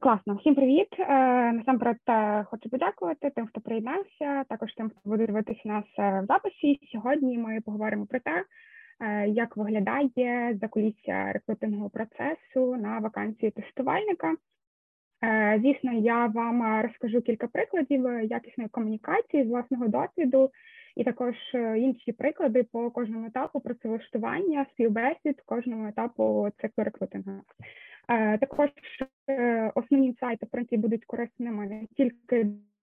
Класно, всім привіт. Насамперед хочу подякувати тим, хто приєднався, також тим, хто буде дивитися нас в записі. Сьогодні ми поговоримо про те, як виглядає закулісся рекрутингового процесу на вакансії тестувальника. Звісно, я вам розкажу кілька прикладів якісної комунікації з власного досвіду, і також інші приклади по кожному етапу працевлаштування, співбесід, кожному етапу циклу рекрутингу. Е, також е, основні сайти в принципі будуть корисними не тільки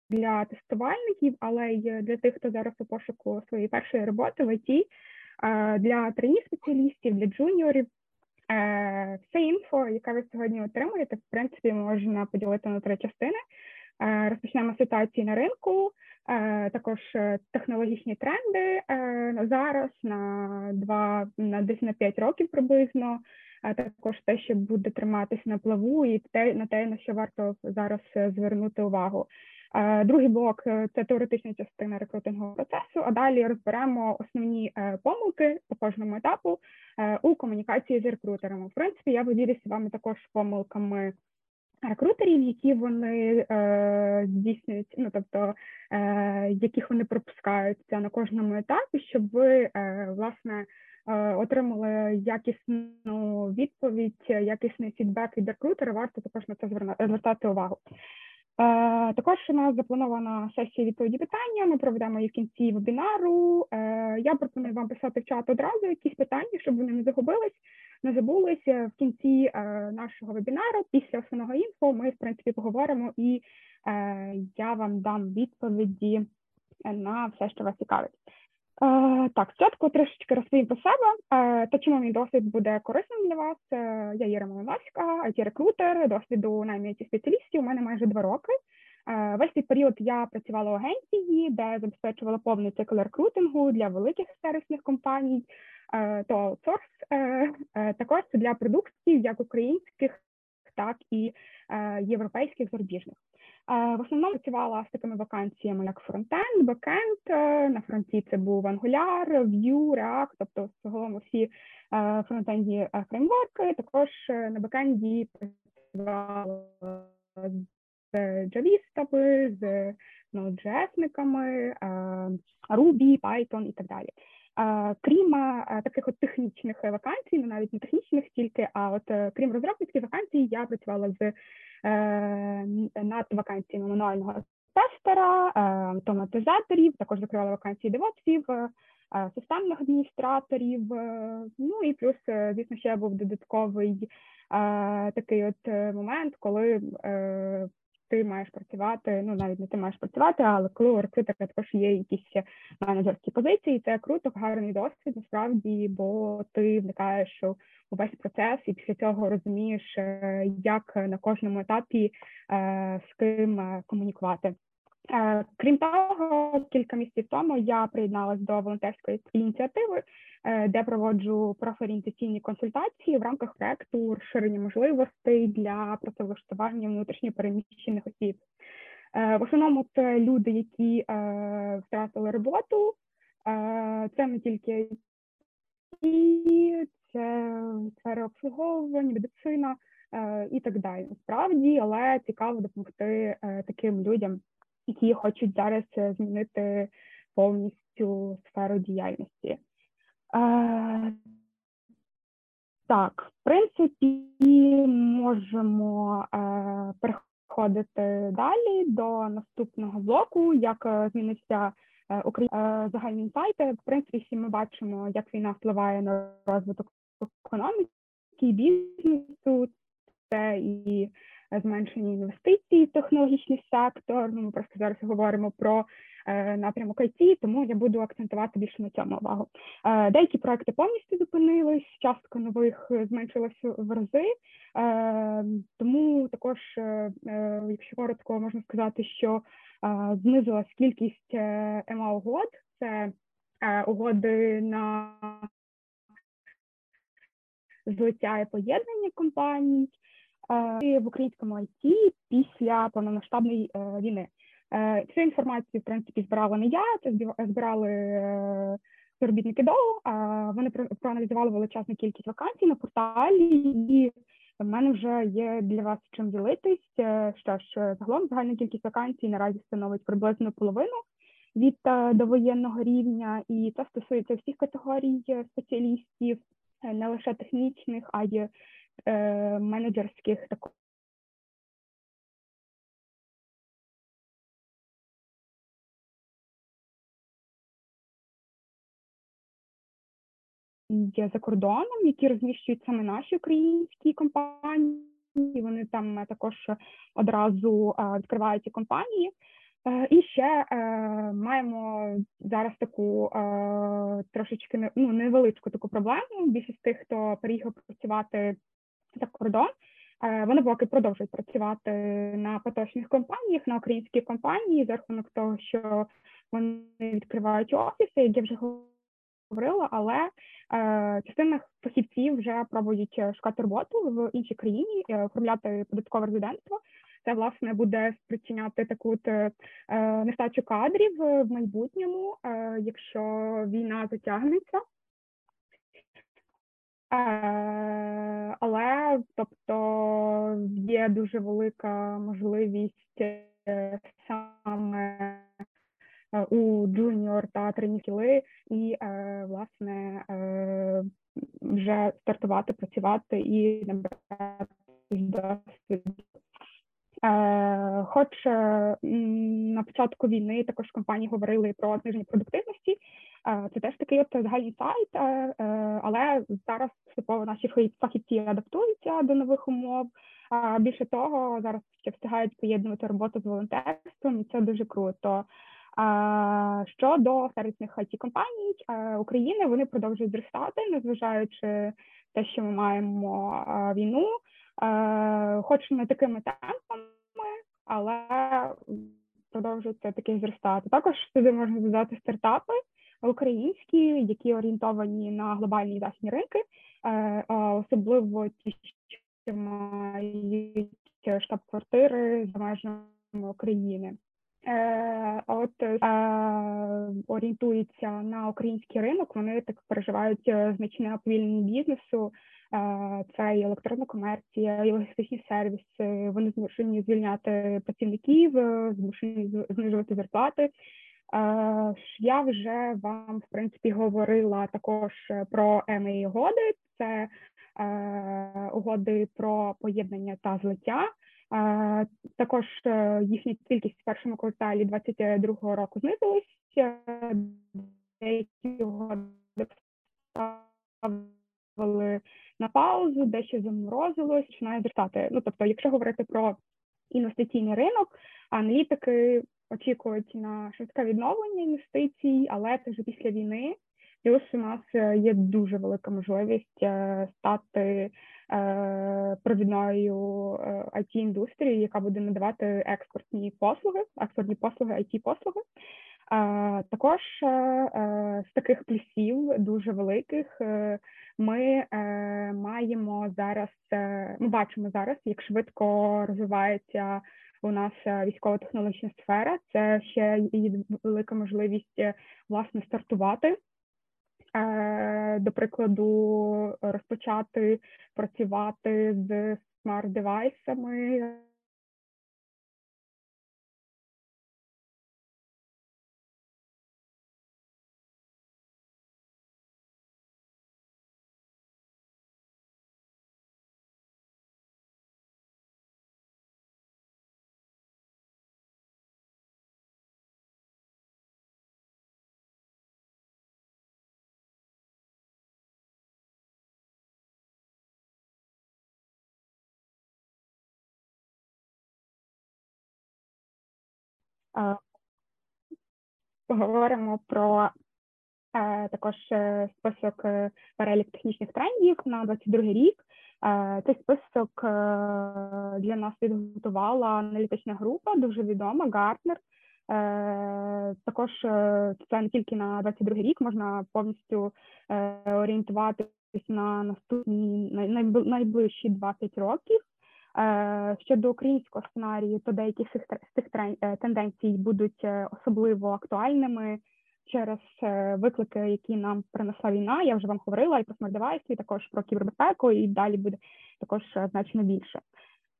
для тестувальників, але й для тих, хто зараз у пошуку своєї першої роботи в ІТ, е, для трені спеціалістів, для джуніорів. Все інфо, яке ви сьогодні отримуєте, в принципі, можна поділити на три частини. Розпочнемо ситуації на ринку, також технологічні тренди зараз на два на десь на п'ять років приблизно також те, що буде триматися на плаву, і те на те, на що варто зараз е, звернути увагу. Другий блок е, це теоретична частина рекрутингового процесу. А далі розберемо основні е, помилки по кожному етапу у комунікації з рекрутерами. В принципі, я поділюся вами також помилками рекрутерів, які вони здійснюють, ну тобто яких вони пропускаються на кожному етапі, щоб ви власне Е, отримали якісну відповідь, якісний фідбек від рекрутера, варто також на це звертати увагу. Е, також у нас запланована сесія відповіді питання. Ми проведемо її в кінці вебінару. Е, я пропоную вам писати в чат одразу якісь питання, щоб вони не загубились, не забулись. В кінці нашого вебінару, після основного інфо, ми в принципі поговоримо і я вам дам відповіді на все, що вас цікавить. Е, так, спочатку трішечки розповім про себе е, та чому мій досвід буде корисним для вас. Е, я Єра Малиновська, it рекрутер досвіду на спеціалістів. У мене майже два роки. Весь цей період я працювала в агенції, де забезпечувала повний цикл рекрутингу для великих сервісних компаній, то аутсорс, також для продуктів як українських, так і європейських зарубіжних. В основному працювала з такими вакансіями, як фронтенд, бекенд. На фронті це був Angular, Vue, React, тобто загалом усі е, фронтенді е, фреймворки. Також е, на бекенді працювала з джавістами, з Node.js-никами, Ruby, Python і так далі. Крім таких от технічних вакансій, ну навіть не технічних тільки, а от крім розробницьких вакансій, я працювала з Е, над вакансіями мануального тестера, е, автоматизаторів, також закривали вакансії девопсів, е, системних адміністраторів. Ну і плюс, звісно, ще був додатковий такий от момент, коли ти маєш працювати, ну навіть не ти маєш працювати, але коли у рекрутера також є якісь менеджерські позиції, це круто, гарний досвід насправді, бо ти вникаєш у весь процес і після цього розумієш, е, як на кожному етапі е, з ким е, комунікувати. Крім того, кілька місяців тому я приєдналася до волонтерської ініціативи, де проводжу профорієнтаційні консультації в рамках проекту розширення можливостей для працевлаштування внутрішньопереміщених осіб. В основному це люди, які втратили роботу, це не тільки це сфера обслуговування, медицина і так далі. Насправді, але цікаво допомогти таким людям які хочуть зараз е, змінити повністю сферу діяльності. Е, Так, в принципі, можемо е, переходити далі до наступного блоку, як е, змінився е, Україна загальні інсайти. В принципі, всі ми бачимо, як війна впливає на розвиток економіки, і бізнесу, це і зменшені інвестиції в технологічний сектор. Ну, Ми просто зараз говоримо про е, напрямок IT, тому я буду акцентувати більше на цьому увагу. Е, деякі проекти повністю зупинились, частка нових зменшилася в рази, е, тому також, якщо коротко, можна сказати, що знизилась кількість ема угод, це угоди на злиття і поєднання компаній, в українському IT після повномасштабної е, війни. Е, цю інформацію в принципі збирала не я, це збирали е, співробітники ДОУ. Вони проаналізували величезну кількість вакансій на порталі і в мене вже є для вас чим ділитись. Що ж, загалом загальна кількість вакансій наразі становить приблизно половину від довоєнного рівня, і це стосується всіх категорій спеціалістів, не лише технічних, а й менеджерських також. є за кордоном, які розміщують саме наші українські компанії. Вони там також одразу відкривають ці компанії. Е, і ще е, маємо зараз таку е, трошечки ну, невеличку таку проблему. Більшість тих, хто переїхав працювати за кордон, вони поки продовжують працювати на поточних компаніях, на українські компанії за рахунок того, що вони відкривають офіси, як я вже говорила, але е, частина фахівців вже пробують е, шукати роботу в іншій країні, е, оформляти податкове резидентство. Це власне буде спричиняти таку е, нестачу кадрів в майбутньому, е, якщо війна затягнеться. Е, але тобто є дуже велика можливість е, саме у junior та trainee скіли, і е, власне е, вже стартувати, працювати і набирати досвід. Е, хоч на початку війни також компанії говорили про зниження продуктивності, це теж такий от загальний сайт, але зараз поступово наші фахівці адаптуються до нових умов. Більше того, зараз ще встигають поєднувати роботу з волонтерством, і це дуже круто. Щодо сервісних it компаній України, вони продовжують зростати, незважаючи те, що ми маємо війну, хоч не такими темпами, але продовжується таки зростати. Також сюди можна додати стартапи українські, які орієнтовані на глобальні західні ринки, особливо ті, що мають штаб-квартири за межами України. Е, от е, орієнтуються на український ринок, вони так переживають е, значне оповільнення бізнесу. Це і електронна комерція, і логістичні сервіси. Вони змушені звільняти працівників, змушені знижувати зарплати. Я вже вам в принципі говорила також про ЕМІ угоди. Це угоди про поєднання та злиття. Також е, їхня кількість в першому кварталі 2022 року знизилася, деякі угоди ставили на паузу, дещо заморозилось, починає зростати. Ну тобто, якщо говорити про інвестиційний ринок, аналітики очікують на швидке відновлення інвестицій, але вже після війни. Плюс у нас е, є дуже велика можливість е, стати Е, провідною it індустрії, яка буде надавати експортні послуги, експортні послуги, it послуги. Також з таких плюсів дуже великих ми маємо зараз. Ми бачимо зараз, як швидко розвивається у нас військово-технологічна сфера. Це ще її велика можливість власне стартувати Е, до прикладу, розпочати працювати з смарт-девайсами. Поговоримо про е, також е, список е, перелік технічних трендів на 22 рік. Цей список для нас підготувала аналітична група, дуже відома Гартнер. Також це не тільки на 22 рік, можна повністю орієнтуватись на наступні найближчі 20 років. Е, щодо українського сценарію, то деякі з цих е, тенденцій будуть е, особливо актуальними через виклики, які нам принесла війна. Я вже вам говорила і про смарт-девайси, і також про кібербезпеку, і далі буде також значно більше.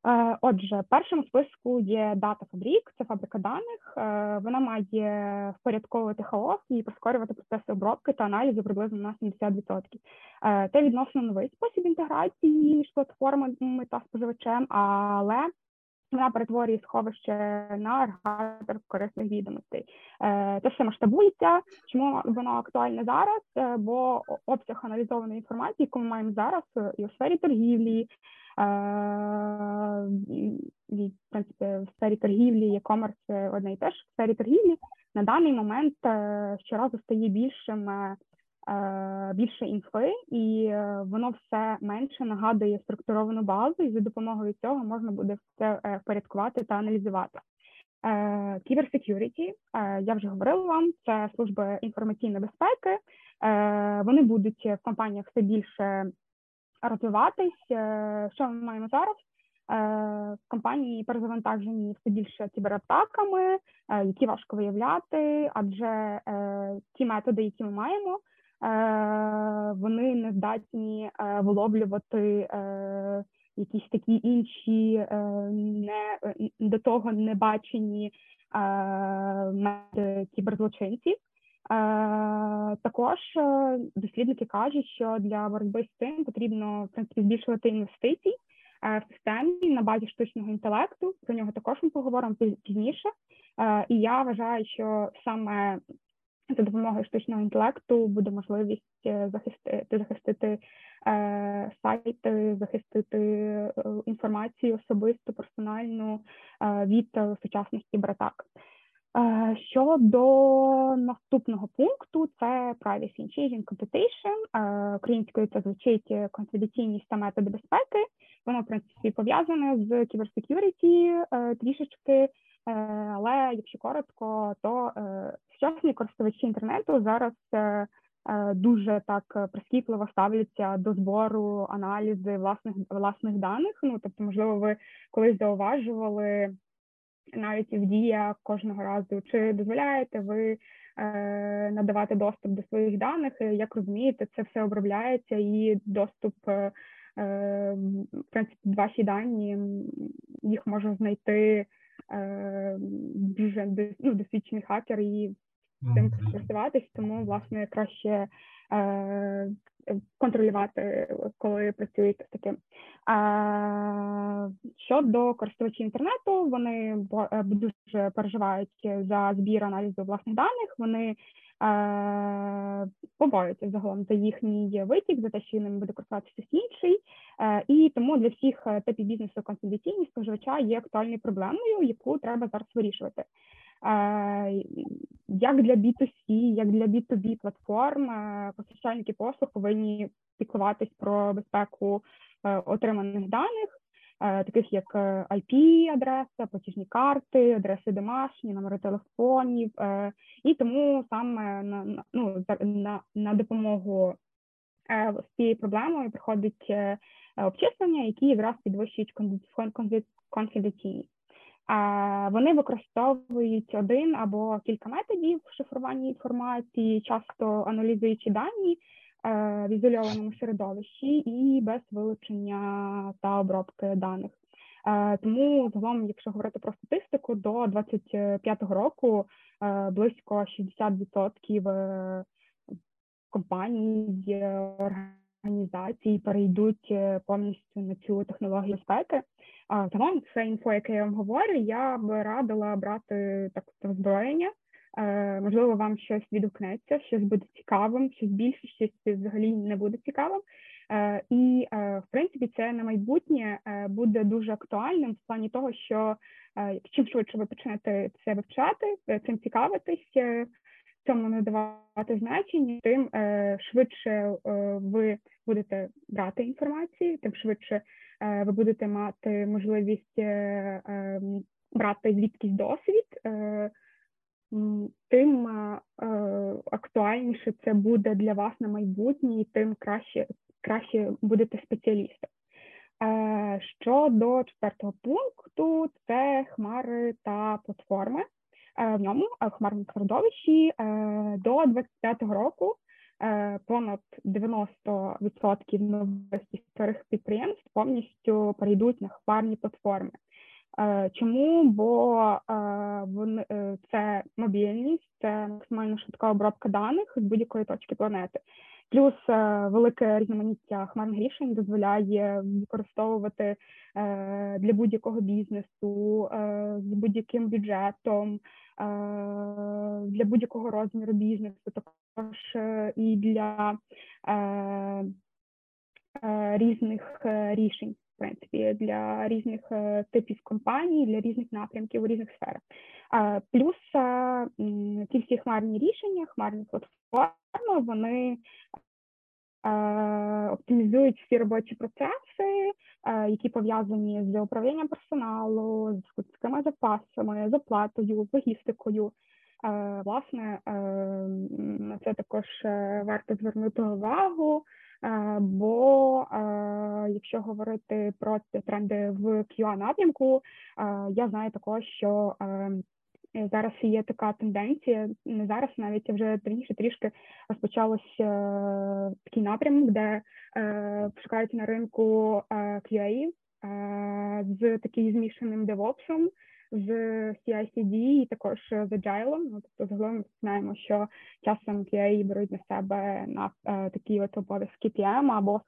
Е, отже, першим у списку є дата фабрік, це фабрика даних. Е, вона має впорядковувати хаос і прискорювати процеси обробки та аналізу приблизно на 70%. Е, це відносно новий спосіб інтеграції між платформами та споживачем, але вона перетворює сховище на агрегатор корисних відомостей. Це все масштабується. Чому воно актуальне зараз? Бо обсяг аналізованої інформації, яку ми маємо зараз і у сфері торгівлі, в принципі, в сфері торгівлі, e-commerce одне і те ж в сфері торгівлі на даний момент е, щоразу стає більшим е, більше інфи, і е, воно все менше нагадує структуровану базу, і за допомогою цього можна буде все впорядкувати та аналізувати. Cybersecurity, я вже говорила вам, це служби інформаційної безпеки. Вони будуть в компаніях все більше розвиватись. Е, що ми маємо зараз? Е, компанії перезавантажені все більше кібератаками, е, які важко виявляти, адже ті методи, які ми маємо, вони не здатні виловлювати якісь такі інші не до того не бачені кіберзлочинців. Е, також е, дослідники кажуть, що для боротьби з цим потрібно в принципі збільшувати інвестиції е, в системі на базі штучного інтелекту. Про нього також ми поговоримо пізніше. І я вважаю, що саме за допомогою штучного інтелекту буде можливість захистити захистити сайти, захистити інформацію особисту, персональну від сучасних кібератак. Е, щодо наступного пункту, це privacy and changing competition. Е, українською це звучить конфіденційність та методи безпеки. Воно в принципі пов'язане з кіберсекюріті трішечки, е, але якщо коротко, то сучасні користувачі інтернету зараз дуже так прискіпливо ставляться до збору аналізи власних власних даних. Ну тобто, можливо, ви колись зауважували навіть в діях кожного разу, чи дозволяєте ви е, надавати доступ до своїх даних? Як розумієте, це все обробляється і доступ, е, е в принципі, ваші дані їх може знайти е, дуже ну, досвідчений хакер і цим користуватись, тому власне краще е, контролювати, коли працюєте з таким. А, Щодо користувачів інтернету, вони е, дуже переживають за збір аналізу власних даних. Вони е, побоюються загалом за їхній витік, за те, що ними буде користуватися хтось інший, е, і тому для всіх типів бізнесу конфіденційність споживача є актуальною проблемою, яку треба зараз вирішувати. Як для B2C, як для B2B платформ, постачальники послуг повинні піклуватись про безпеку е, отриманих даних, е, таких як IP-адреса, платіжні карти, адреси домашні, номери телефонів, е, і тому саме на ну, на, на допомогу з цією проблемою приходить обчислення, які якраз підвищують конфіденційність. Вони використовують один або кілька методів шифрування інформації, часто аналізуючи дані е, в ізольованому середовищі і без вилучення та обробки даних. Е, тому загалом, якщо говорити про статистику, до 2025 року е, близько 60% компаній організацій перейдуть повністю на цю технологію безпеки. Загалом це інфо, яке я вам говорю, я б радила брати так озброєння. Е, можливо, вам щось відгукнеться, щось буде цікавим, щось більше, щось взагалі не буде цікавим. Е, і е, в принципі, це на майбутнє буде дуже актуальним в плані того, що чим швидше ви почнете це вивчати, цим цікавитись, цьому надавати значення, тим швидше ви будете брати інформацію, тим швидше ви будете мати можливість е, е, брати звідкись досвід, тим актуальніше це буде для вас на майбутнє, і тим краще краще будете спеціалістом. Щодо четвертого пункту, це хмари та платформи. в ньому в хмарному середовищі до 25-го року понад 90% нових старих підприємств повністю перейдуть на хмарні платформи. Чому? Бо це мобільність, це максимально швидка обробка даних з будь-якої точки планети. Плюс е, велике різноманіття хмарних рішень дозволяє використовувати е, для будь-якого бізнесу е, з будь-яким бюджетом, для будь-якого розміру бізнесу, також і для різних рішень, принципі, для різних типів компаній, для різних напрямків у різних сферах. Плюс ці всі хмарні рішення, хмарні платформи, вони оптимізують всі робочі процеси, які пов'язані з управлінням персоналу, з людськими запасами, з оплатою, логістикою. Власне, на це також е, варто звернути увагу, бо якщо говорити про тренди в QA напрямку, я знаю також, що Е, зараз є така тенденція, не зараз навіть вже раніше трішки розпочалось е, такий напрямок, де е, шукають на ринку е, QA е, з таким змішаним девопсом, з CI-CD і також з Agile. Ну, тобто загалом знаємо, що часом QA беруть на себе на е, такі от обов'язки PM або.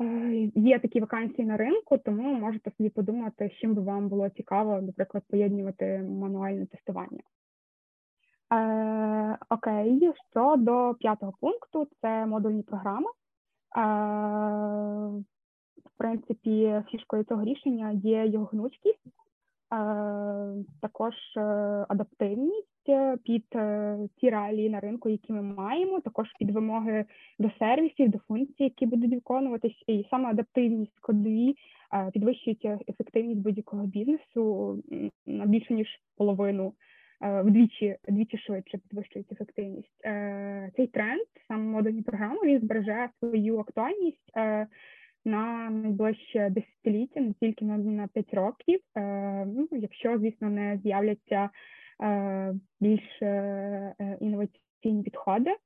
Е, є такі вакансії на ринку, тому можете собі подумати, з чим би вам було цікаво, наприклад, поєднувати мануальне тестування. Е, Окей, щодо п'ятого пункту, це модульні програми. Е, В принципі, фішкою цього рішення є його гнучкість, е, також е, адаптивність під е, ті реалії на ринку, які ми маємо, також під вимоги до сервісів, до функцій, які будуть виконуватись, і саме адаптивність кодові е, підвищують ефективність будь-якого бізнесу на більше ніж половину. Е, вдвічі вдвічі швидше підвищують ефективність. Цей тренд, саме модульні програми, він збереже свою актуальність на найближче десятиліття, не тільки на на 5 років. Ну, Якщо, звісно, не з'являться Е, більш е, е, інноваційні підходи.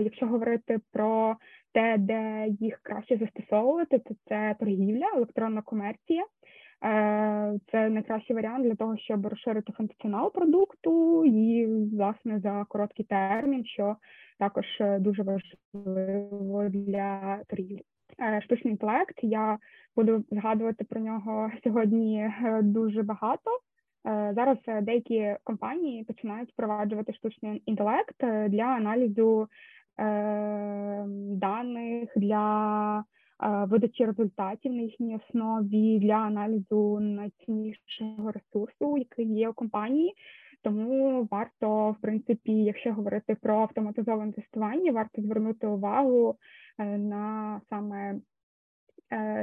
Якщо говорити про те, де їх краще застосовувати, то це торгівля, електронна комерція. Це найкращий варіант для того, щоб розширити функціонал продукту і, власне, за короткий термін, що також дуже важливо для торгівлі. Штучний інтелект. Я буду згадувати про нього сьогодні дуже багато. Е, зараз е, деякі компанії починають впроваджувати штучний інтелект е, для аналізу даних, для видачі результатів на їхній основі, для аналізу найціннішого ресурсу, який є у компанії. Тому варто, в принципі, якщо говорити про автоматизоване тестування, варто звернути увагу на саме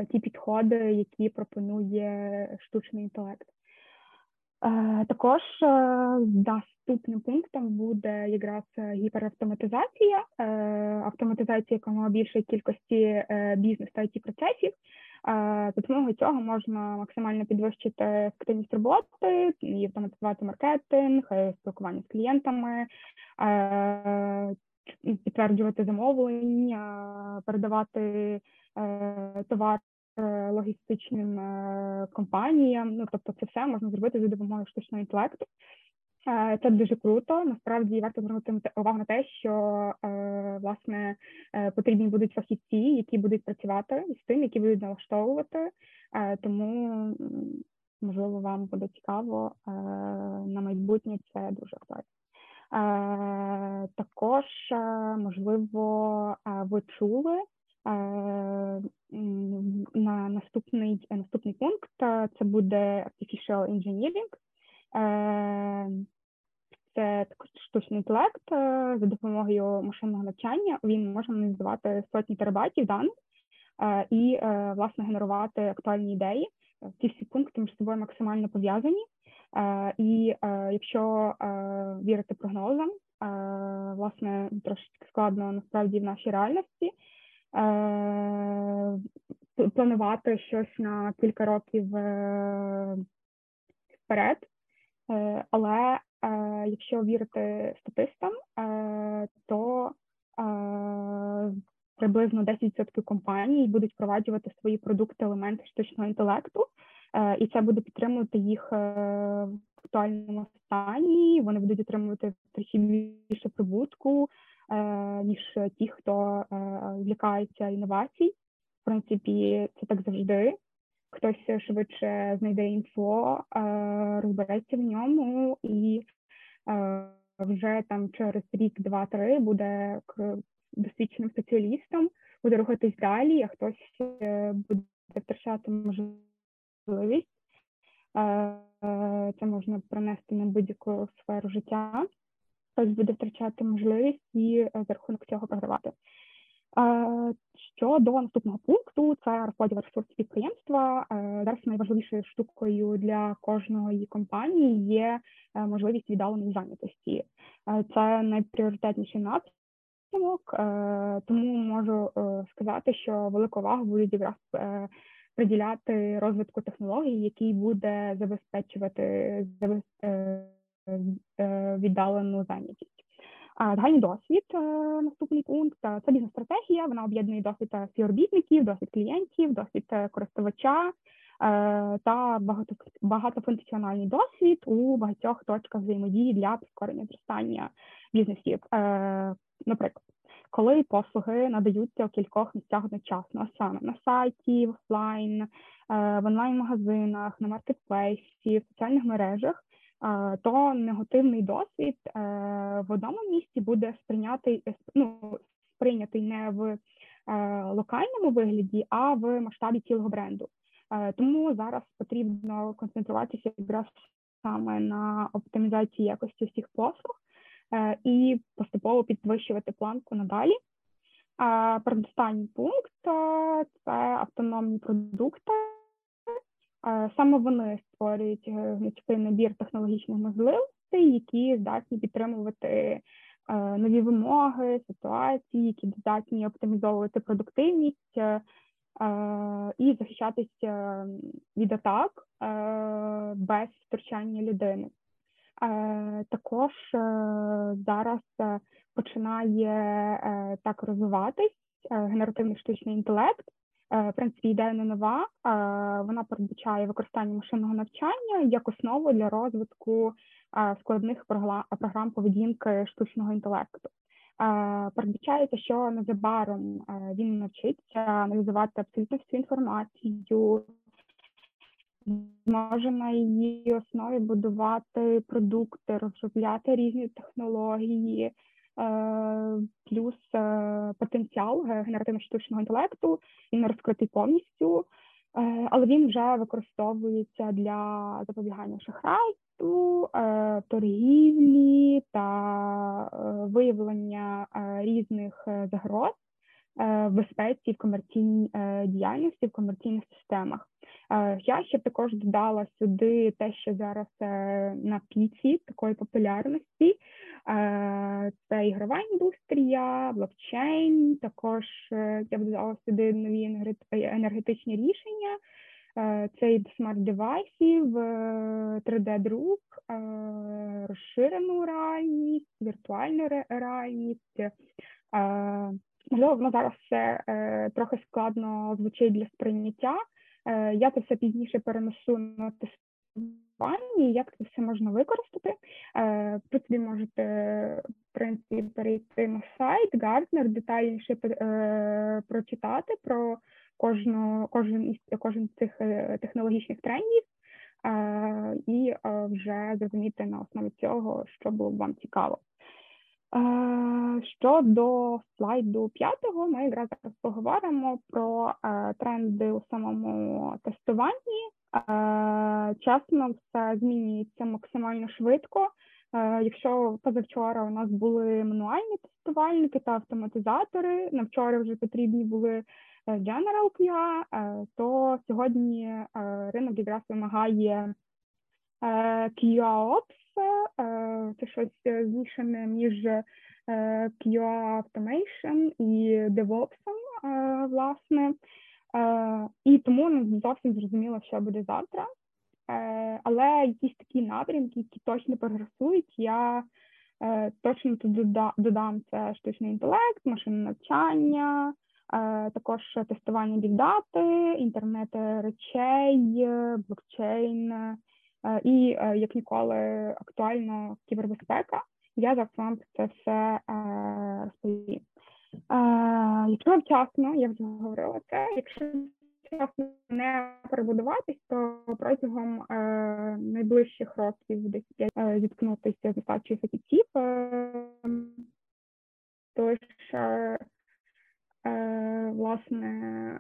ті підходи, які пропонує штучний інтелект. Е, також е, наступним пунктом буде якраз гіперавтоматизація, е, автоматизація якомога більшої кількості бізнес та it процесів. За допомогою цього можна максимально підвищити ефективність роботи і автоматизувати маркетинг, спілкування з клієнтами, підтверджувати замовлення, передавати товар Е, логістичним е, компаніям. Ну тобто, це все можна зробити за допомогою штучного інтелекту. Е, це дуже круто. Насправді варто звернути увагу на те, що власне потрібні будуть фахівці, які будуть працювати з тим, які будуть налаштовувати. Тому можливо вам буде цікаво на майбутнє. Це дуже актуально. Також можливо ви чули на наступний наступний пункт це буде artificial engineering. Це також штучний інтелект за допомогою машинного навчання. Він може аналізувати сотні терабайтів даних і власне генерувати актуальні ідеї. Ці всі пункти між собою максимально пов'язані. І якщо вірити прогнозам, власне трошки складно насправді в нашій реальності. Е, планувати щось на кілька років е, вперед. Але якщо вірити статистам, то приблизно 10% компаній будуть впроваджувати свої продукти, елементи штучного інтелекту, і це буде підтримувати їх в актуальному стані. Вони будуть отримувати трохи більше прибутку, ніж ті, хто злякається інновацій. В принципі, це так завжди. Хтось швидше знайде інфо, розбереться в ньому і вже там через рік, два-три буде досвідченим спеціалістом, буде рухатись далі, а хтось е, буде втрачати можливість. Це можна пронести на будь-яку сферу життя. Хтось буде втрачати можливість і е, за рахунок цього програвати. Щодо наступного пункту, це розподіл ресурсів підприємства. Зараз найважливішою штукою для кожної компанії є е, можливість віддаленої зайнятості. Це найпріоритетніший напрямок, е, тому можу е, сказати, що велику увагу будуть якраз приділяти розвитку технологій, який буде забезпечувати віддалену зайнятість. Загальний досвід, е, наступний пункт це бізнес-стратегія. Вона об'єднує досвід е, співробітників, досвід клієнтів, досвід е, користувача та багатофункціональний досвід у багатьох точках взаємодії для прискорення зростання бізнесів. Наприклад, коли послуги надаються у кількох місцях одночасно, а саме на сайті, в офлайн, в онлайн-магазинах, на маркетплейсі, в соціальних мережах то негативний досвід е, в одному місці буде сприйнятий ну, сприйнятий не в е, локальному вигляді, а в масштабі цілого бренду. Е, тому зараз потрібно концентруватися якраз саме на оптимізації якості всіх послуг і поступово підвищувати планку надалі. Передостанній пункт це автономні продукти. Саме вони створюють гнучкий набір технологічних можливостей, які здатні підтримувати е, нові вимоги, ситуації, які здатні оптимізовувати продуктивність е, і захищатися від атак е, без втручання людини. Також зараз починає так розвиватись генеративний штучний інтелект. Е, в принципі, ідея не нова. Е, вона передбачає використання машинного навчання як основу для розвитку е, складних програм поведінки штучного інтелекту. Передбачається, що незабаром він навчиться аналізувати абсолютно всю інформацію, зможе на її основі будувати продукти, розробляти різні технології. Е, плюс е, потенціал генеративно-штучного інтелекту, він розкритий повністю, е, але він вже використовується для запобігання шахрайству, торгівлі та виявлення різних загроз в безпеці в комерційній діяльності в комерційних системах. Я ще також додала сюди те, що зараз на піці такої популярності. Це ігрова індустрія, блокчейн. Також е, я б додала сюди нові енергетичні рішення. Це і смарт-девайсів, 3D-друк, розширену реальність, віртуальну реальність. Можливо, воно зараз все е, трохи складно звучить для сприйняття. Е, я це все пізніше перенесу на тестуванні, як це все можна використати. Е, ви собі можете в принципі перейти на сайт Gartner, детальніше прочитати про кожну, кожен із кожен з цих технологічних трендів. І вже зрозуміти на основі цього, що було б вам цікаво. Щодо слайду п'ятого, ми якраз зараз поговоримо про е, тренди у самому тестуванні. Е, чесно, все змінюється максимально швидко. Е, якщо позавчора у нас були мануальні тестувальники та автоматизатори, на вчора вже потрібні були General QA, то сьогодні ринок якраз вимагає QA-Ops, Е, це щось е, змішане між е, QA Automation і DevOps, власне. І тому не зовсім зрозуміло, що буде завтра. але якісь такі напрямки, які точно прогресують, я точно тут додам це штучний інтелект, машинне навчання, також тестування бігдати, інтернет речей, блокчейн і як ніколи актуально кібербезпека. Я зараз вам це все розповім. Якщо вчасно, я вже говорила це, якщо вчасно не перебудуватись, то протягом е, найближчих років десь е, зіткнутися з нестачею фахівців, е, тож е, власне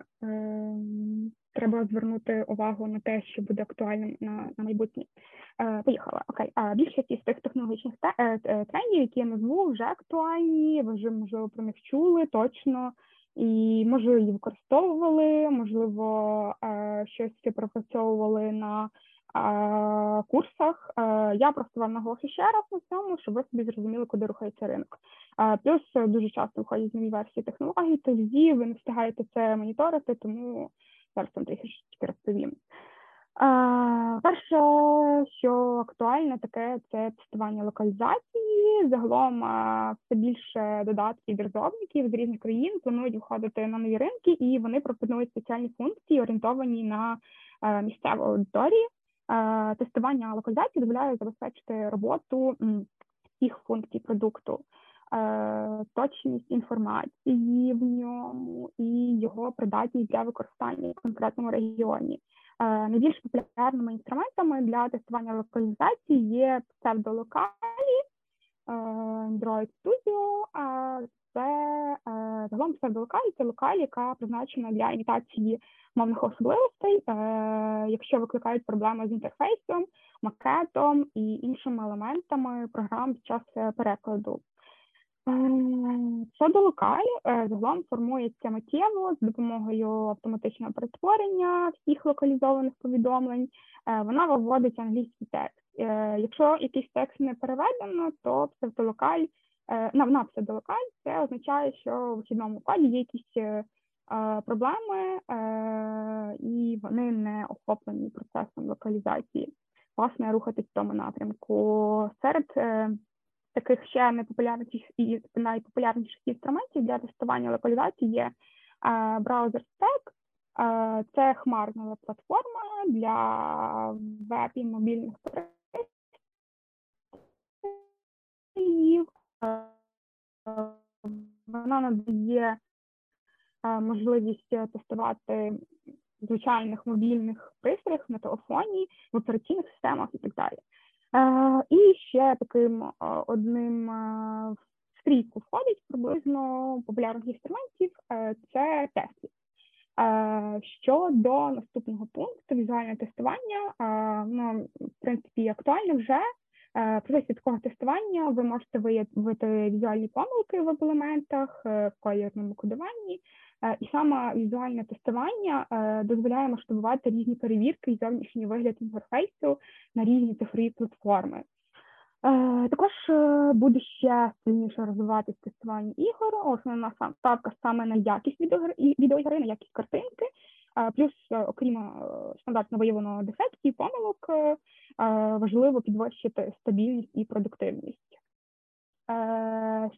треба звернути увагу на те, що буде актуальним на на майбутнє. Е, Поїхала. Окей. А більшість із тих технологічних трендів, які я назву, вже актуальні. Ви вже можливо про них чули точно. І можливо її використовували, можливо, е, щось пропрацьовували на е, курсах. Е, я просто вам наголошу ще раз на цьому, щоб ви собі зрозуміли, куди рухається ринок. Плюс дуже часто виходять нові версії технологій, тоді ви не встигаєте це моніторити, тому зараз там трішки розповім. Перше, що актуально, таке це тестування локалізації. Загалом все більше додатків державників з різних країн планують виходити на нові ринки, і вони пропонують спеціальні функції, орієнтовані на місцеву аудиторію. Тестування локалізації дозволяє забезпечити роботу всіх функцій продукту. Точність інформації в ньому і його придатність для використання в конкретному регіоні. Е, найбільш популярними інструментами для тестування локалізації є псевдолокалі, е, Android Studio, це е, загалом псевдолокалі це локаль, яка призначена для імітації мовних особливостей, якщо викликають проблеми з інтерфейсом, макетом і іншими елементами програм під час перекладу. Щодо локалі, е, загалом формується миттєво з допомогою автоматичного перетворення всіх локалізованих повідомлень. Е, вона виводить англійський текст. Е, якщо якийсь текст не переведено, то псевдолокаль на, псевдолокаль це означає, що в вихідному коді є якісь проблеми, і вони не охоплені процесом локалізації. Власне, рухатись в тому напрямку. Серед таких ще найпопулярніших і найпопулярніших інструментів для тестування локалізації є браузер Stack. Це хмарна платформа для веб і мобільних пристроїв. Вона надає можливість тестувати звичайних мобільних пристроїв на телефоні, в операційних системах і так далі. Е, і ще таким е, одним е, в стрійку входить приблизно популярних інструментів це Теслі. Щодо наступного пункту візуальне тестування, ну, в принципі, актуально вже. В процесі такого тестування ви можете виявити візуальні помилки в елементах, в колірному кодуванні, Е, і саме візуальне тестування е, дозволяє масштабувати різні перевірки і зовнішній вигляд інтерфейсу на різні цифрові платформи. Е, також буде ще сильніше розвиватися тестування ігор. Основна ставка саме на якість відеоігри, на якість картинки. Плюс, окрім стандартно виявленого дефектів і помилок, важливо підвищити стабільність і продуктивність.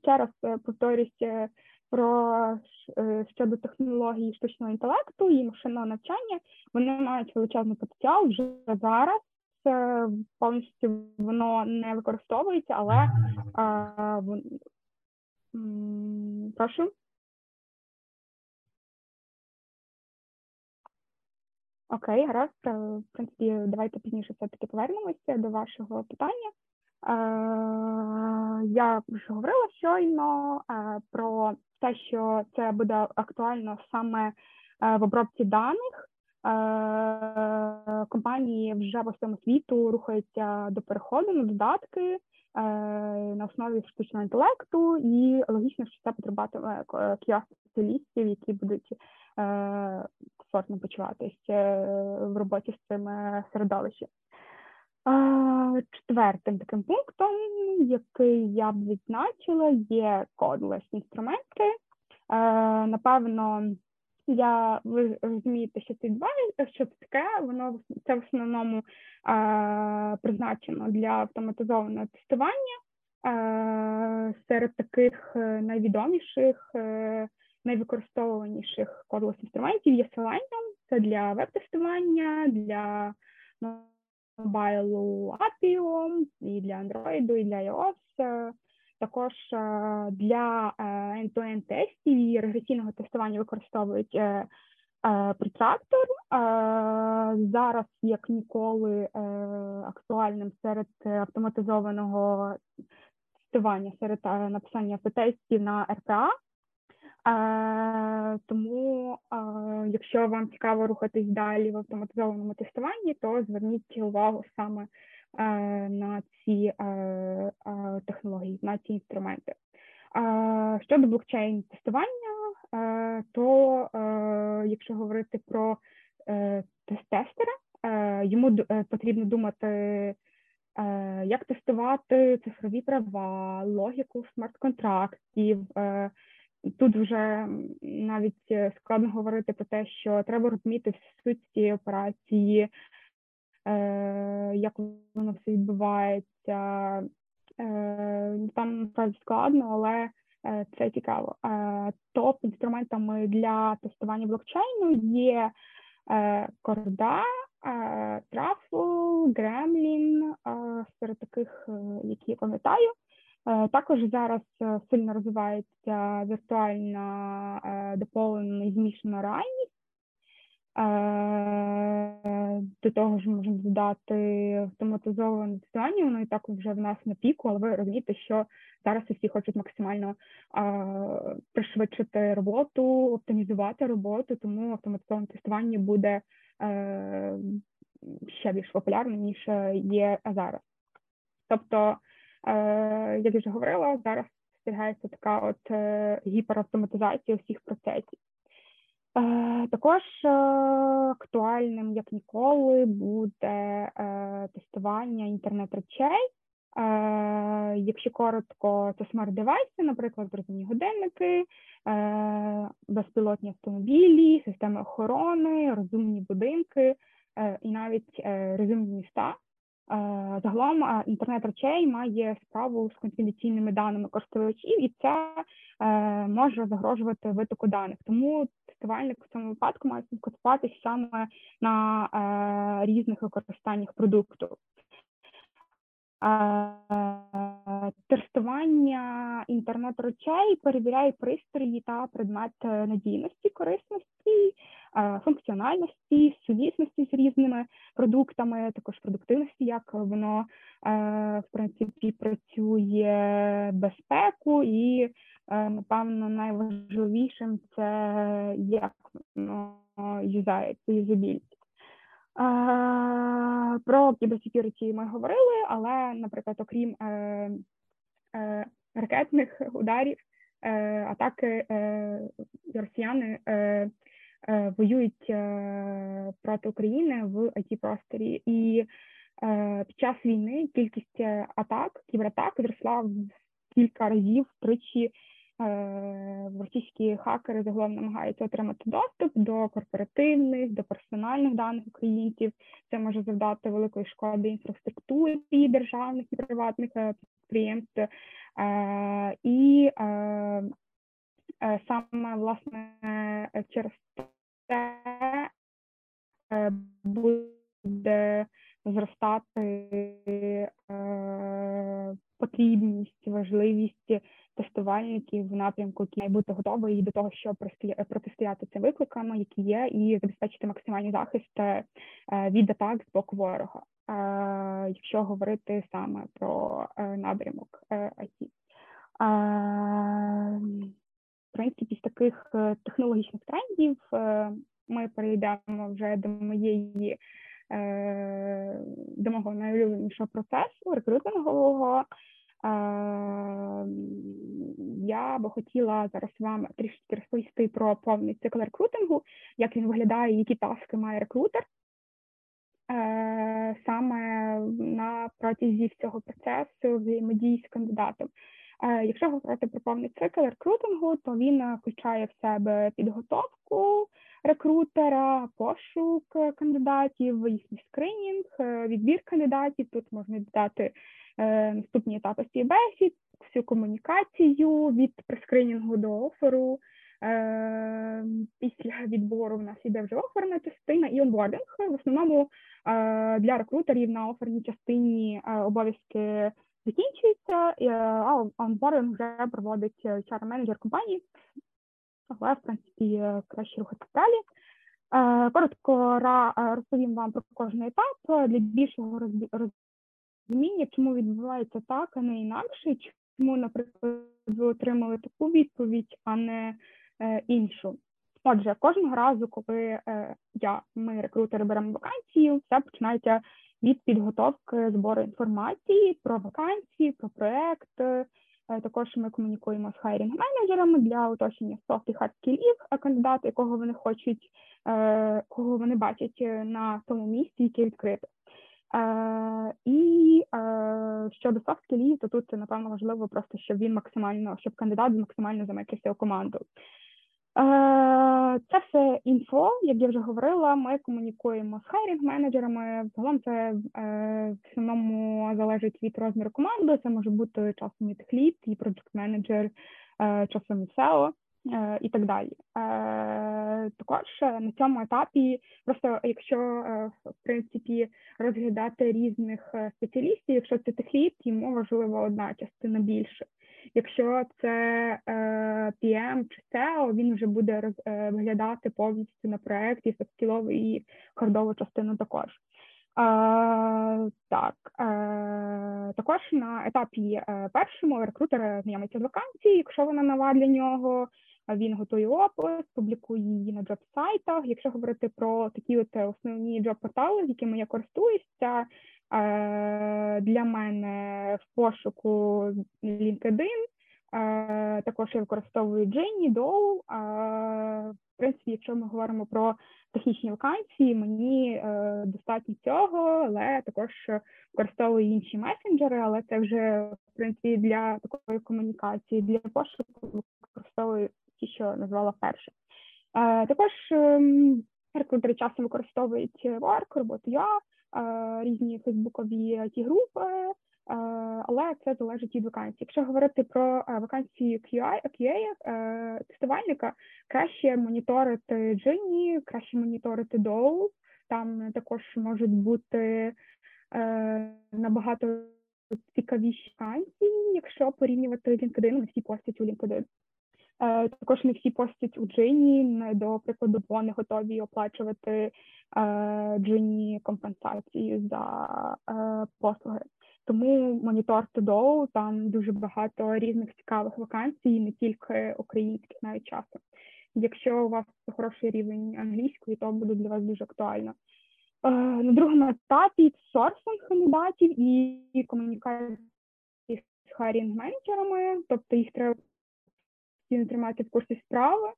Ще раз повторюсь, про е, щодо технології штучного інтелекту і машинного навчання, вони мають величезний потенціал вже зараз. Повністю воно не використовується, але а, вон... прошу. Окей, гаразд. Е, в принципі, давайте пізніше все-таки повернемося до вашого питання. Е, я вже говорила щойно про те, що це буде актуально саме е, в обробці даних. Е, компанії вже по всьому світу рухаються до переходу на додатки е, на основі штучного інтелекту, і логічно, що це потребуватиме qr спеціалістів, які будуть комфортно почуватися в роботі з цим середовищем. Четвертим таким пунктом, який я б відзначила, є кодлес інструменти. Напевно, Я ви розумієте, що це відбувається, що таке. Воно це в основному е, призначено для автоматизованого тестування. Е, серед таких е, найвідоміших, е, найвикористовуваніших кодлess інструментів є Selenium. Це для веб-тестування, для мобайлу Appium, і для Android, і для iOS. Також для end-to-end тестів і регресійного тестування використовують Протрактор зараз як ніколи актуальним серед автоматизованого тестування, серед написання тестів на РПА. Тому, якщо вам цікаво рухатись далі в автоматизованому тестуванні, то зверніть увагу саме на ці технології, на ці інструменти. Щодо блокчейн тестування, то якщо говорити про е, тест-тестера, йому потрібно думати, як тестувати цифрові права, логіку смарт-контрактів. Тут вже навіть складно говорити про те, що треба розуміти суть цієї операції, як воно все відбувається. Там насправді складно, але Е, це цікаво. Е, топ інструментами для тестування блокчейну є Корда, Truffle, Gremlin, серед таких, які я пам'ятаю. Е, також зараз сильно розвивається віртуальна доповнена і змішана реальність. До того ж можемо додати автоматизоване тестування, воно і так вже в нас на піку, але ви розумієте, що зараз всі хочуть максимально пришвидшити роботу, оптимізувати роботу, тому автоматизоване тестування буде е, ще більш популярним, ніж є зараз. Тобто, е, як я вже говорила, зараз спостерігається така от е, гіперавтоматизація всіх процесів. Також актуальним, як ніколи, буде тестування інтернет-речей. Якщо коротко, це смарт-девайси, наприклад, розумні годинники, безпілотні автомобілі, системи охорони, розумні будинки і навіть розумні міста. Загалом інтернет речей має справу з конфіденційними даними користувачів, і це може загрожувати витоку даних. Тому тестувальник в цьому випадку має сконцентруватися саме на різних використаннях продукту. Тестування інтернет речей перевіряє пристрої та предмет надійності, корисності, функціональності, сумісності з різними продуктами, також продуктивності, як воно в принципі працює безпеку, і напевно найважливішим це як воно юзається юзабіліті. Про кіберсекюріті ми говорили, але, наприклад, окрім е, е, ракетних ударів, е, атаки росіяни воюють проти України в it просторі і під час війни кількість атак, кібератак зросла в кілька разів тричі Е, російські хакери загалом намагаються отримати доступ до корпоративних, до персональних даних українців. Це може завдати великої шкоди інфраструктурі державних і приватних е, підприємств. Е, і саме власне через це буде зростати потрібність, важливість тестувальників в напрямку, який має бути готовий до того, щоб протистояти цим викликам, які є, і забезпечити максимальний захист е, від атак з боку ворога, якщо говорити саме про е, напрямок IT. Е, в принципі, з таких технологічних трендів ми перейдемо вже до моєї до мого найулюбленішого процесу рекрутингового. Я би хотіла зараз вам трішки розповісти про повний цикл рекрутингу, як він виглядає, які таски має рекрутер. Саме на протязі цього процесу взаємодії з кандидатом. Якщо говорити про повний цикл рекрутингу, то він включає в себе підготовку рекрутера, пошук кандидатів, їхній скринінг, відбір кандидатів. Тут можна додати наступні етапи співбесід, всю комунікацію від прескринінгу до оферу. Після відбору в нас іде вже оферна частина і онбординг. В основному для рекрутерів на оферній частині обов'язки закінчуються, а онбординг вже проводить hr менеджер компанії, але в принципі краще рухатися далі. Коротко розповім вам про кожний етап для більшого розуміння, чому відбувається так, а не інакше, чому, наприклад, ви отримали таку відповідь, а не е, іншу. Отже, кожного разу, коли е, я, ми, рекрутери, беремо вакансію, все починається від підготовки збору інформації про вакансії, про проект. Е, також ми комунікуємо з хайрінг менеджерами для уточнення soft і hard скілів кандидата, якого вони хочуть, е, кого вони бачать на тому місці, яке відкрите. Е, і е, щодо soft скілів, то тут це напевно важливо, просто щоб він максимально, щоб кандидат максимально замикався у команду. Е, це все інфо, як я вже говорила. Ми комунікуємо з хайрінг менеджерами. Загалом це в основному залежить від розміру команди. Це може бути часом і техліт, і проджект менеджер, часом і SEO. Е, і так далі. Е, також на цьому етапі, просто якщо е, в принципі розглядати різних спеціалістів, якщо це техліт, йому важлива одна частина більше. Якщо це PM чи SEO, він вже буде розглядати повністю на проєкті софтскілову і хардову частину також. Uh, так, uh, також на етапі першому рекрутер знайомиться з вакансією, якщо вона нова для нього, він готує опис, публікує її на джоб-сайтах. Якщо говорити про такі от основні джоб-портали, з якими я користуюся, е, для мене в пошуку LinkedIn, е, також я використовую Jenny, Dow. В принципі, якщо ми говоримо про технічні вакансії, мені е, достатньо цього, але також використовую інші месенджери, але це вже в принципі для такої комунікації, для пошуку використовую ті, що назвала перше. Е, також ем, рекрутери часто використовують Work, роботу.ua, е, різні фейсбукові ті групи, е, але це залежить від вакансій. Якщо говорити про вакансії QA, QA тестувальника, краще моніторити Gini, краще моніторити Dow, там також можуть бути набагато цікавіші вакансії, якщо порівнювати LinkedIn, всі постять у LinkedIn. Е, також не всі постять у Джині, до прикладу, вони готові оплачувати е, Джині компенсацію за е, послуги. Тому монітор Тудоу там дуже багато різних цікавих вакансій, не тільки українських, навіть часу. Якщо у вас хороший рівень англійської, то буде для вас дуже актуально. На другому етапі сорсинг кандидатів і комунікація з хайрінг менеджерами, тобто їх треба постійно тримати в курсі справи.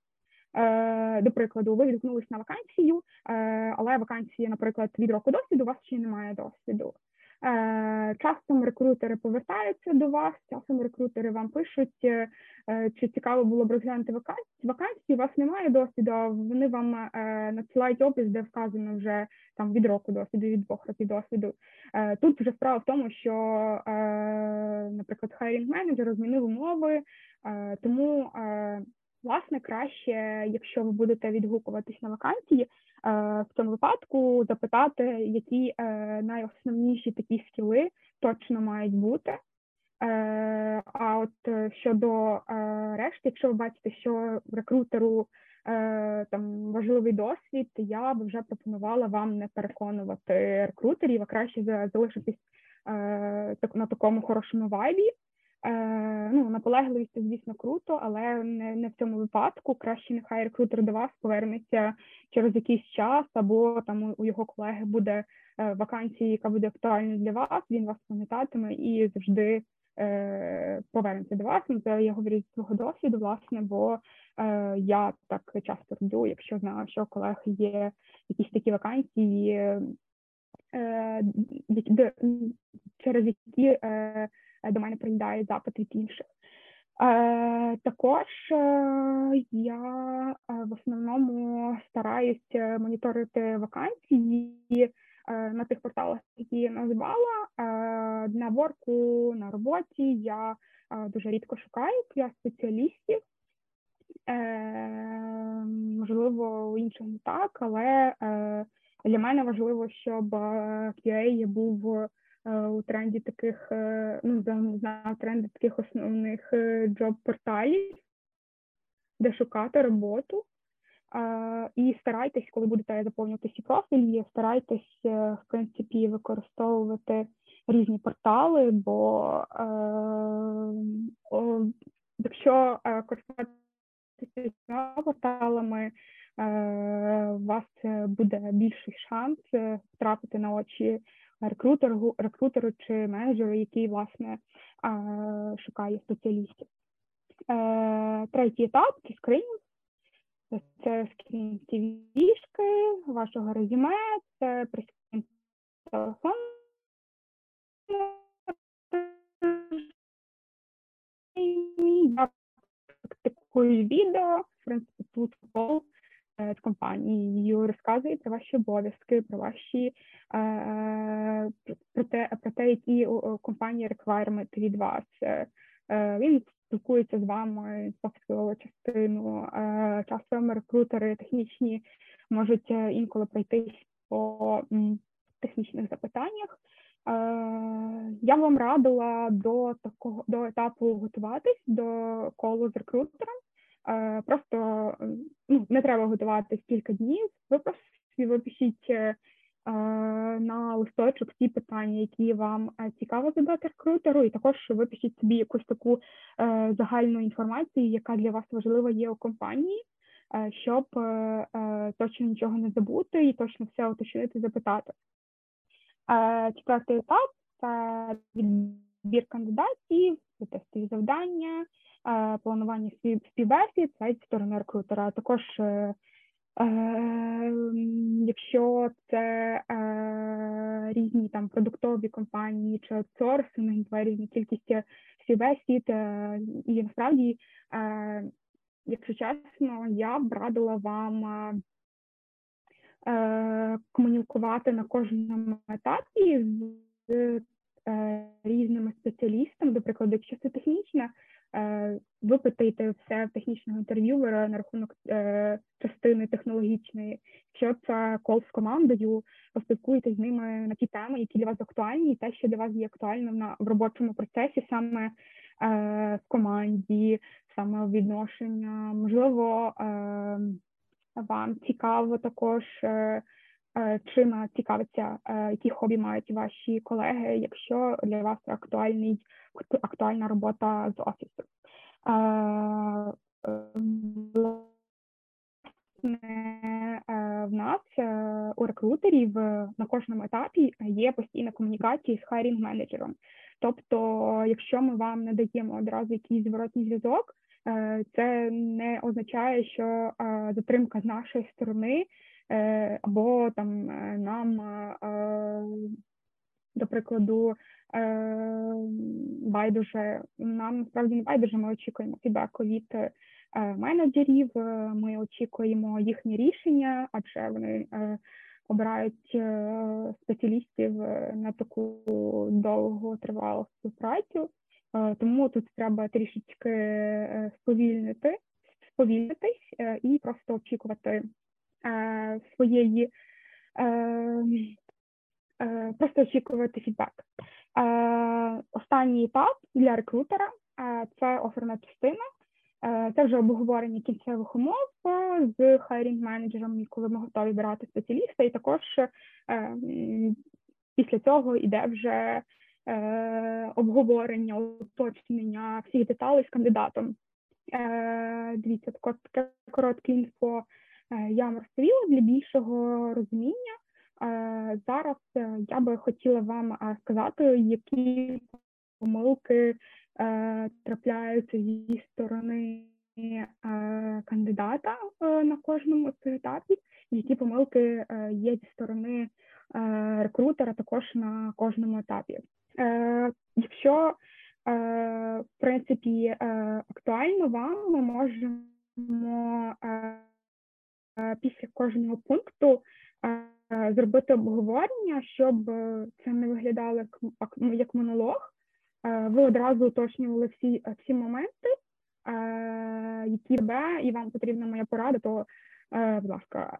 Е, до прикладу, ви відгукнулись на вакансію, е, але вакансії, наприклад, від року досвіду, у вас ще немає досвіду. Е, часом рекрутери повертаються до вас, часом рекрутери вам пишуть, чи цікаво було б розглянути вакансії, у вас немає досвіду, а вони вам надсилають опис, де вказано вже там від року досвіду, від двох років досвіду. Тут вже справа в тому, що, наприклад, хайрінг менеджер змінив умови, Е, тому, е, власне, краще, якщо ви будете відгукуватись на вакансії, е, в цьому випадку запитати, які найосновніші такі скіли точно мають бути. А от щодо решти, якщо ви бачите, що рекрутеру там важливий досвід, я б вже пропонувала вам не переконувати рекрутерів, а краще залишитись на такому хорошому вайбі. Е, ну, наполегливість це, звісно, круто, але не не в цьому випадку. Краще нехай рекрутер до вас повернеться через якийсь час, або там у його колеги буде е, вакансія, яка буде актуальна для вас. Він вас пам'ятатиме і завжди е, повернеться до вас. Ну, це я говорю з свого досвіду, власне, бо е, я так часто роблю, якщо знаю, що у колег є якісь такі вакансії, е, через які Е, до мене прилітає запит від інших. Е, Також е, я в основному стараюсь моніторити вакансії на тих порталах, які я назвала. На ворку, на роботі я дуже рідко шукаю для спеціалістів. Можливо, у не так, але для мене важливо, щоб QA був у тренді таких, ну знав тренди таких основних джоб-порталів, де шукати роботу. І старайтесь, коли будете заповнювати ці профілі, старайтесь, в принципі, використовувати різні портали, бо е, якщо користуватися порталами, у вас буде більший шанс втрапити на очі рекрутеру, рекрутеру чи менеджеру, який власне шукає спеціалістів. Е, третій етап це скринінг. Це скрін CV-шки, вашого резюме, це прискрін телефон. Я практикую відео, в принципі, тут кол з компанією розказує про ваші обов'язки, про ваші е, про те, про те, які компанії requirement від вас. Е, він спілкується з вами софтвелову частину, е, часом рекрутери технічні можуть інколи пройтись по технічних запитаннях. Я вам радила до такого до етапу готуватись до колу з рекрутером. Просто ну, не треба готуватись кілька днів. Ви просто випишіть е, на листочок ті питання, які вам е, цікаво задати рекрутеру, і також випишіть собі якусь таку е, загальну інформацію, яка для вас важлива є у компанії, щоб точно нічого не забути і точно все уточнити, запитати. Четвертий етап це відбір кандидатів, тестові завдання, планування співбесід, це зі сторони рекрутера. Також, е, е, якщо це е, різні там продуктові компанії чи аутсорсинг, два різні кількість співбесід, і насправді, якщо чесно, я б радила вам. Комунікувати на кожному етапі з різними спеціалістами, до прикладу, якщо це технічна, ви питаєте все в технічного інтерв'юера на рахунок частини технологічної. Якщо це кол з командою, поспілкуєтесь з ними на ті теми, які для вас актуальні, і те, що для вас є актуальним на в робочому процесі, саме в команді, саме відношення, можливо. Вам цікаво також Е, чим цікавиться, е, які хобі мають ваші колеги, якщо для вас актуальний актуальна робота з офісу. Е, в нас у рекрутерів на кожному етапі є постійна комунікація з хайрінг менеджером. Тобто, якщо ми вам не даємо одразу якийсь зворотній зв'язок, це не означає, що затримка з нашої сторони Е, або там е, нам, е, до прикладу, байдуже нам справді не байдуже. Ми очікуємо фідбеку від менеджерів. Ми очікуємо їхні рішення, адже вони обирають спеціалістів на таку довгу тривалу співпрацю. Тому тут треба трішечки сповільнити, сповільнитись і просто очікувати Е, своєї е, е, просто очікувати фідбек. Останній етап для рекрутера це оферна частина. Це вже обговорення кінцевих умов з хайрінг менеджером, коли ми готові брати спеціаліста, і також після цього йде вже обговорення, уточнення всіх деталей з кандидатом. Дивіться, таке коротке інфо Е, я вам розповіла для більшого розуміння. Е, зараз е, я би хотіла вам сказати, які помилки трапляються зі сторони кандидата на кожному з етапів, які помилки є зі сторони рекрутера також на кожному етапі. Якщо в принципі актуально вам, ми можемо після кожного пункту зробити обговорення, щоб це не виглядало як як монолог. Ви одразу уточнювали всі всі моменти, які тебе і вам потрібна моя порада, то будь ласка.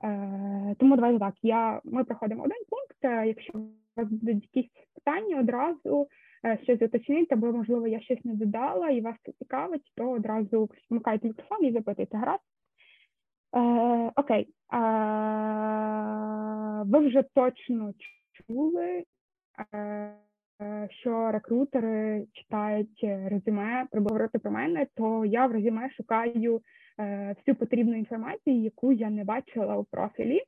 Тому давайте так. Я ми проходимо один пункт. Якщо у вас будуть якісь питання, одразу щось уточнити, або можливо я щось не додала і вас це цікавить, то одразу вмикайте мікрофон і запитуйте. Гаразд. Е, Окей, е, ви вже точно чули, е, що рекрутери читають резюме, треба говорити про мене, то я в резюме шукаю е, всю потрібну інформацію, яку я не бачила у профілі.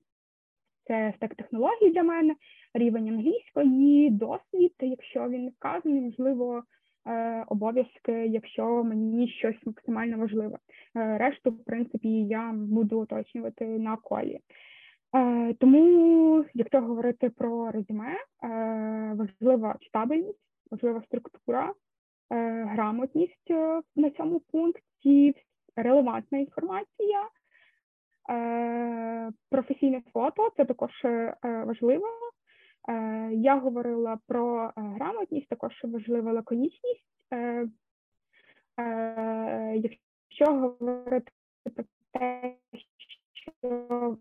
Це стек технологій для мене, рівень англійської, досвід, якщо він не вказаний, можливо. Е, обов'язки, якщо мені щось максимально важливе. Е, решту, в принципі, я буду уточнювати на колі. Е, тому, якщо говорити про резюме, важлива читабельність, важлива структура, грамотність на цьому пункті, релевантна інформація, професійне фото це також важливо. Е, я говорила про е, грамотність, також важлива лаконічність. Е, якщо говорити про те, що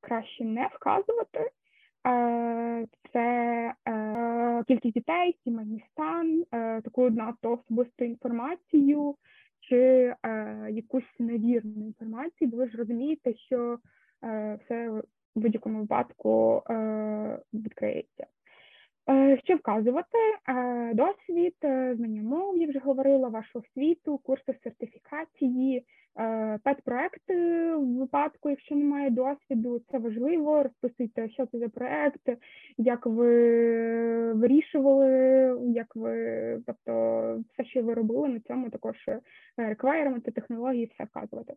краще не вказувати, це кількість дітей, сімейний стан, таку надто особисту інформацію чи якусь невірну інформацію, бо ви ж розумієте, що все в будь-якому випадку е, відкриється. Е, що вказувати? Е, досвід, знання мов, я вже говорила, вашу освіту, курси сертифікації, педпроекти в випадку, якщо немає досвіду, це важливо. Розписуйте, що це за проект, як ви вирішували, як ви, тобто все, що ви робили на цьому, також реквайрменти, технології, все вказувати.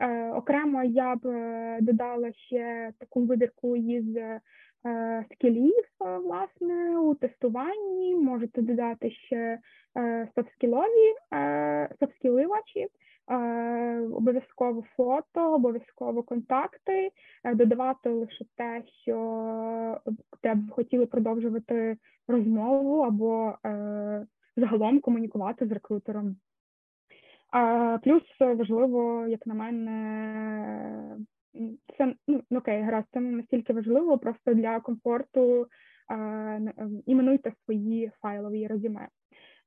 Е, окремо я б е, додала ще таку вибірку із е, скілів, власне, у тестуванні. Можете додати ще софтскілові, софтскіли ваші, обов'язково фото, обов'язково контакти, додавати лише те, що де б хотіли продовжувати розмову або загалом комунікувати з рекрутером. А плюс важливо, як на мене, це ну окей, гаразд, це не настільки важливо, просто для комфорту а, іменуйте свої файлові резюме.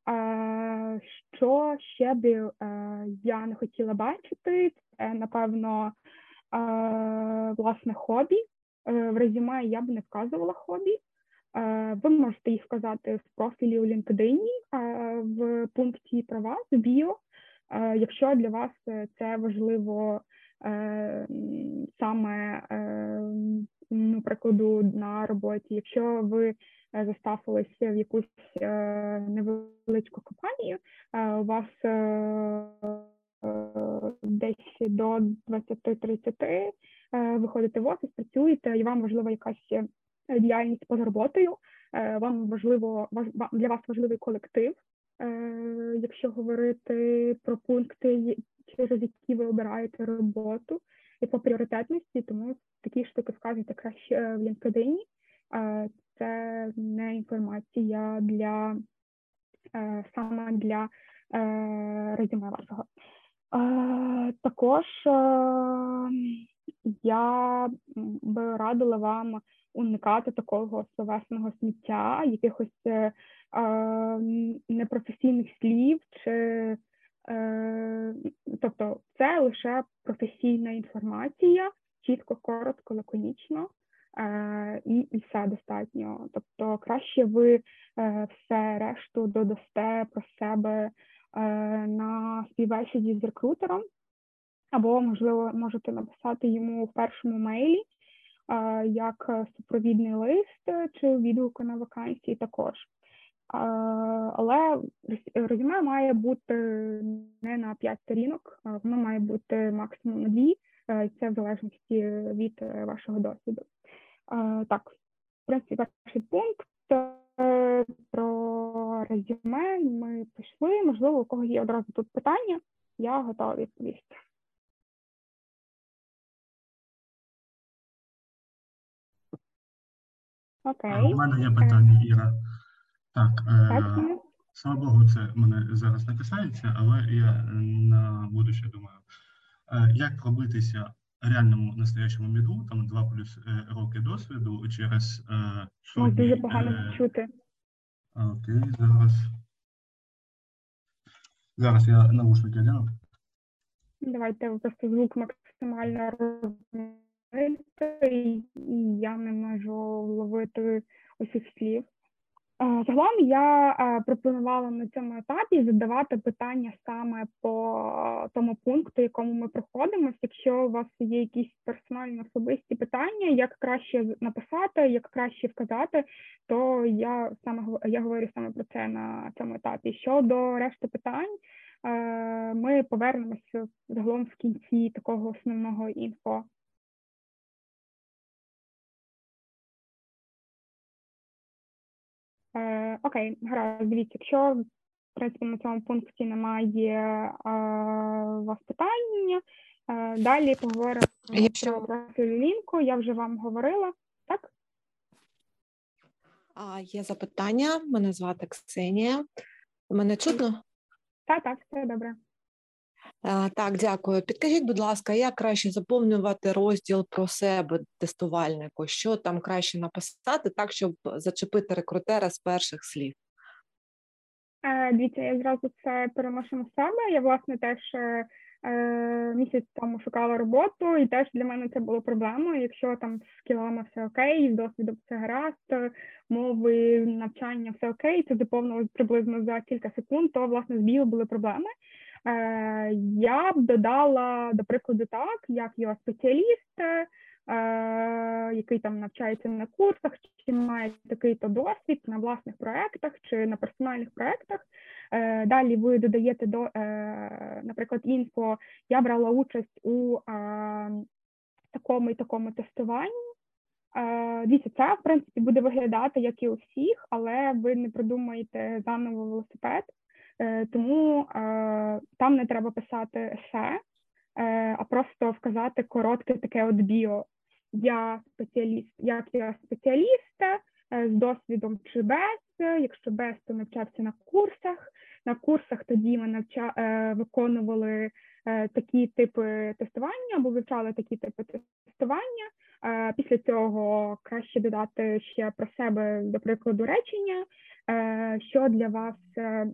А, Що ще би а, я не хотіла бачити, це напевно а, власне хобі. Е, в резюме я б не вказувала хобі. Ви можете їх вказати в профілі у LinkedIn, в пункті права в біо. Е, якщо для вас е, це важливо е, саме ну, прикладу на роботі, якщо ви заставилися в якусь невеличку компанію, у вас десь до 20-30 виходите в офіс, працюєте, і вам важлива якась діяльність поза роботою. Вам важливо для вас важливий колектив. Е, якщо говорити про пункти, через які ви обираєте роботу і по пріоритетності, тому такі штуки вказуйте краще в LinkedIn. Це не інформація для е, саме для е, резюме вашого. Також я би радила вам уникати такого словесного сміття, якихось непрофесійних слів, чи е, тобто це лише професійна інформація, чітко, коротко, лаконічно. Е, і і все достатньо. Тобто краще ви е, все решту додасте про себе на співбесіді з рекрутером, або, можливо, можете написати йому в першому мейлі як супровідний лист чи відгуку на вакансії також. Але резюме має бути не на 5 сторінок, воно має бути максимум на 2, е, це в залежності від е, вашого досвіду. Так, в принципі, перший пункт е, про резюме, ми пішли. Можливо, у когось є одразу тут питання. Я готова відповісти. Окей. У мене є питання, Іра. Так, е, слава Богу, це мене зараз не касається, але я на будуще думаю, е, як пробитися реальному настоящому міду, там 2 плюс е, роки досвіду через е, сотні, дуже погано е, чути. Окей, зараз. Зараз я наушники одягну. Давайте просто звук максимально розмити, і я не можу вловити усіх слів. Е, Загалом я е, пропонувала на цьому етапі задавати питання саме по тому пункту, якому ми проходимося. Якщо у вас є якісь персональні особисті питання, як краще написати, як краще вказати, то я саме я говорю саме про це на цьому етапі. Щодо решти питань, е, ми повернемося загалом в кінці такого основного інфо. Е, окей, гаразд, дивіться, якщо в принципі на цьому пункті немає е, у вас питання, е, далі поговоримо Якщо- про профіль лінку. Я вже вам говорила, так? А, Є запитання. Мене звати Ксенія. Мене чутно? Так, так, все добре. Так, дякую. Підкажіть, будь ласка, як краще заповнювати розділ про себе тестувальнику? Що там краще написати так, щоб зачепити рекрутера з перших слів? Е, Дивіться, я зразу це переношу на себе. Я власне теж е, е, місяць тому шукала роботу, і теж для мене це було проблемою. Якщо там з скілами все окей, з досвідом все гаразд, мови, навчання все окей, це заповнилось приблизно за кілька секунд, то власне з біо були проблеми. Е, Я б додала, до прикладу, так, як його спеціаліст, е, який там навчається на курсах, чи має такий-то досвід на власних проєктах чи на персональних проєктах. Е, Далі ви додаєте до, е, наприклад, інфо. Я брала участь у е, такому і такому тестуванні. Е, Дивіться, це в принципі буде виглядати як і у всіх, але ви не придумаєте заново велосипед, тому е, там не треба писати есе, е, а просто вказати коротке таке от біо. Я спеціаліст, як я спеціаліст е, з досвідом чи без. Якщо без, то навчався на курсах. На курсах тоді ми навча... е, виконували е, такі типи тестування або вивчали такі типи тестування. Е, Після цього краще додати ще про себе, до прикладу, речення, е, що для вас е,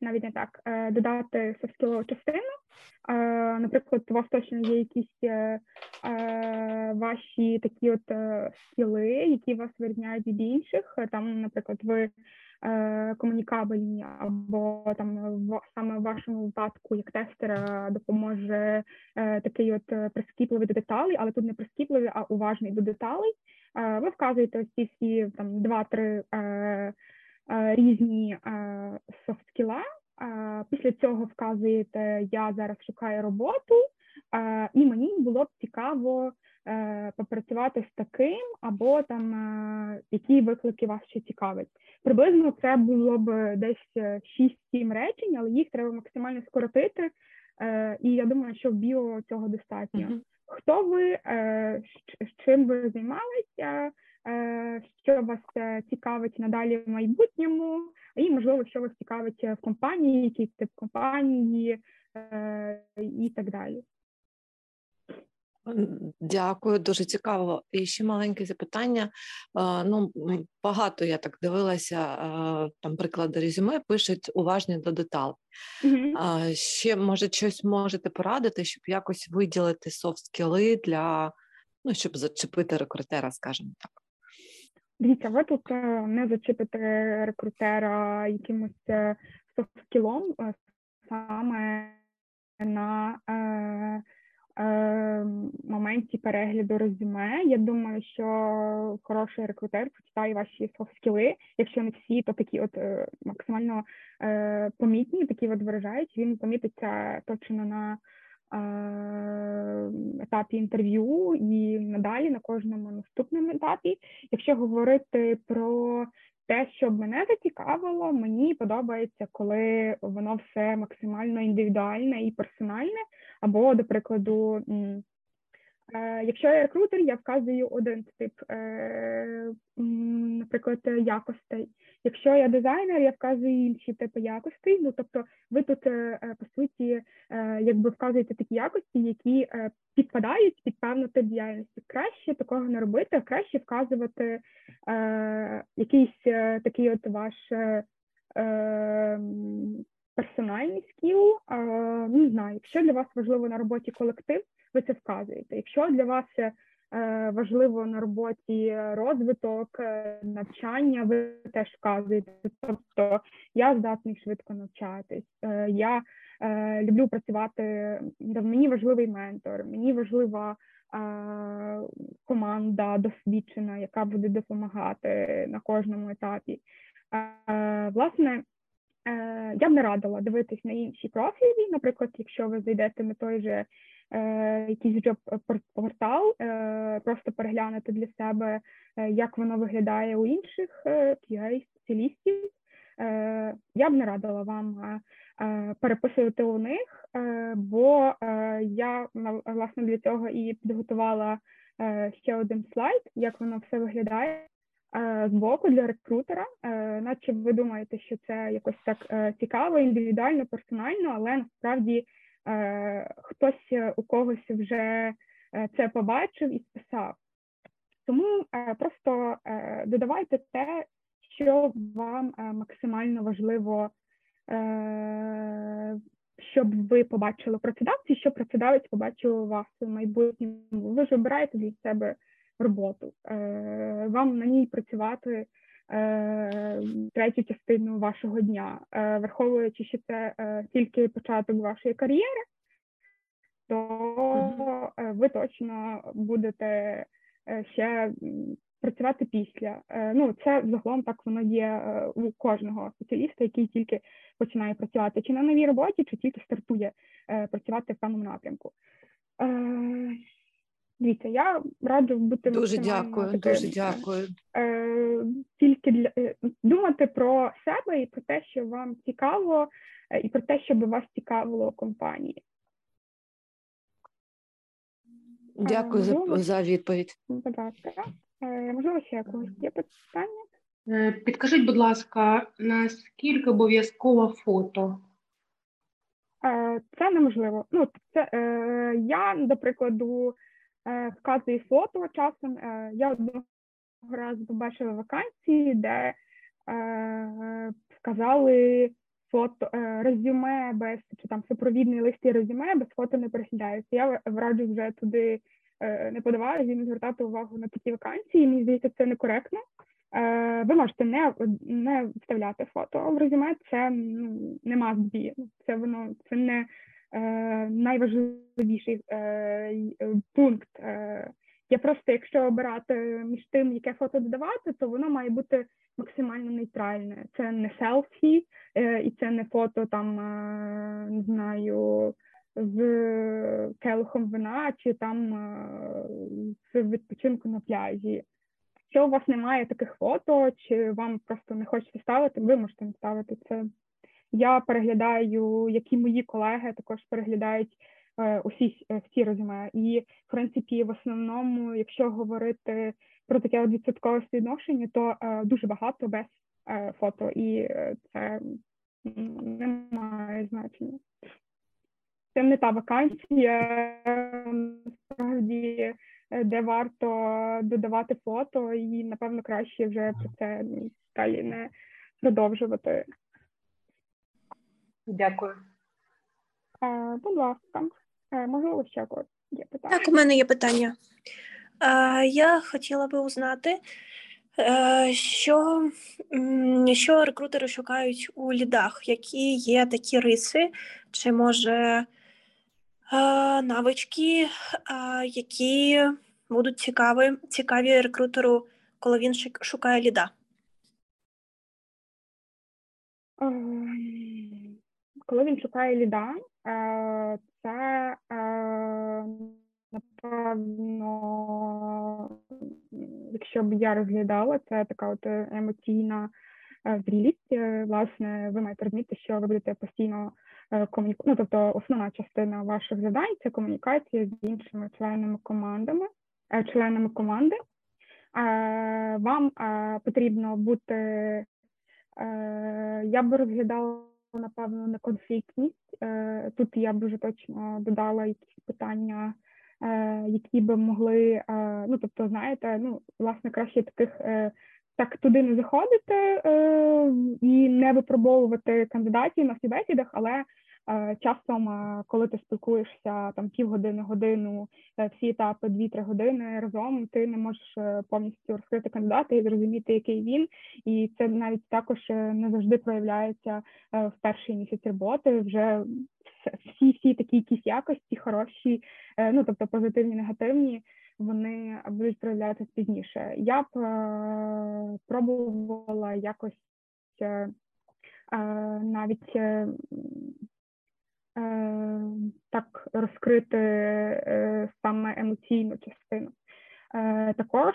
навіть не так, е, додати софтскілову частину. Е, Наприклад, у вас точно є якісь е, ваші такі от скіли, які вас вирізняють від інших. Там, наприклад, ви комунікабельні, або там в саме в вашому випадку, як тестера, допоможе такий от прискіпливий до деталей, але тут не прискіпливий, а уважний до деталей. Ви вказуєте ці всі там два-три різні софт скіла. Після цього вказуєте, я зараз шукаю роботу, е, і мені було б цікаво е, попрацювати з таким, або там е, які виклики вас ще цікавить. Приблизно це було б десь е, 6-7 речень, але їх треба максимально скоротити. Е, І я думаю, що в біо цього достатньо. Хто ви, е, чим ви займалися, е, що вас е, цікавить надалі в майбутньому, і можливо, що вас цікавить е, в компанії, який тип компанії е, і так далі. Дякую, дуже цікаво. І ще маленьке запитання. Е, Ну, багато я так дивилася, е, там приклади резюме пишуть уважні до деталей. Ще, може, щось можете порадити, щоб якось виділити софт-скіли для, ну, щоб зачепити рекрутера, скажімо так. Дивіться, ви тут е, не зачепите рекрутера якимось е, софт-скілом е, саме на е, е, моменті перегляду резюме. Я думаю, що хороший рекрутер почитає ваші софт-скіли. Якщо не всі, то такі от максимально е, помітні, такі от виражають. Він помітить це точно на етапі інтерв'ю і надалі на кожному наступному етапі. Якщо говорити про те, що мене зацікавило, мені подобається, коли воно все максимально індивідуальне і персональне. Або, до прикладу, е, якщо я рекрутер, я вказую один тип, е, наприклад, якостей. Якщо я дизайнер, я вказую інші типи якостей. Ну тобто, ви тут е, по суті, якби вказуєте такі якості, які підпадають під певну тип діяльності. Краще такого не робити, краще вказувати е, якийсь е, такий от ваш е, е, персональний скіл. Не знаю, якщо для вас важливо на роботі колектив, ви це вказуєте. Якщо для вас е, важливо на роботі розвиток, е, навчання, ви теж вказуєте. Тобто я здатний швидко навчатись. Е, я люблю працювати. Мені важливий ментор, мені важлива команда досвідчена, яка буде допомагати на кожному етапі. Власне, е, я б не радила дивитись на інші профілі. Наприклад, якщо ви зайдете на той же е, якийсь джоб портал, е, просто переглянути для себе, е, як воно виглядає у інших QA спеціалістів. Я б не радила вам Е, переписувати у них, е, бо е, я власне для цього і підготувала ще один слайд, як воно все виглядає з боку для рекрутера, наче ви думаєте, що це якось так цікаво, індивідуально, персонально, але насправді хтось у когось вже це побачив і списав. Тому просто додавайте те, що вам максимально важливо Е, щоб ви побачили працедавця, щоб працедавець побачив вас у майбутньому. Ви ж обираєте для себе роботу, е, вам на ній працювати е, третю частину вашого дня, враховуючи, що це тільки початок вашої кар'єри, то ви точно будете ще працювати після. Е, ну, це загалом так воно є е, у кожного спеціаліста, який тільки починає працювати чи на новій роботі, чи тільки стартує е, працювати в певному напрямку. Дивіться, я раджу бути дуже дякую. Таким, дуже дякую. Тільки для думати про себе і про те, що вам цікаво, і про те, щоб вас цікавило компанії. Дякую за, за відповідь. Будь ласка. Е, можливо, ще якогось є питання? Е, підкажіть, будь ласка, наскільки обов'язково фото? Е, це неможливо. Ну, це, Я, до прикладу, вказую фото часом. Я одного разу побачила вакансії, де вказали фото резюме без чи там супровідний лист і резюме без фото не переглядається. Я раджу вже туди Е, не подавали, і не звертати увагу на такі вакансії. Мені здається, це некоректно. Е, ви можете не не вставляти фото в резюме, це ну, не must. Це воно це не е, найважливіший е, пункт. Е, Я просто, якщо обирати між тим, яке фото додавати, то воно має бути максимально нейтральне. Це не селфі, е, і це не фото там, е, не знаю з келихом вина чи там з відпочинку на пляжі. Якщо у вас немає таких фото, чи вам просто не хочете ставити, ви можете не ставити це. Я переглядаю, які мої колеги також переглядають е, усі е, всі резюме. І, в принципі, в основному, якщо говорити про таке відсоткове співвідношення, то е, дуже багато без фото, і це не має значення це не та вакансія, насправді, де варто додавати фото, і, напевно, краще вже про це далі не продовжувати. Дякую. Будь ласка, можливо, ще когось є питання. Так, у мене є питання. Я хотіла би узнати, е, що що рекрутери шукають у лідах, які є такі риси, чи може навички, які будуть цікаві цікаві рекрутеру, коли він шукає ліда? Коли він шукає ліда, це напевно, якщо б я розглядала, це така от емоційна зрілість. Власне, ви маєте розуміти, що ви будете постійно комуніку... ну, тобто основна частина ваших завдань це комунікація з іншими членами командами, членами команди. Вам потрібно бути, я б розглядала напевно, не конфліктність. Е, тут я б вже точно додала якісь питання, е, які би могли, е, ну тобто, знаєте, ну, власне, краще таких так туди не заходити і не випробовувати кандидатів на співбесідах, але часом, е, коли ти спілкуєшся там півгодини, годину, е, всі етапи, дві-три години разом, ти не можеш повністю розкрити кандидата і зрозуміти, який він, і це навіть також не завжди проявляється в перший місяць роботи. Вже всі всі такі якісь якості, хороші, ну тобто позитивні, негативні. Вони будуть проявлятися пізніше. Я б пробувала якось навіть Е, так розкрити е, саме емоційну частину. Е, також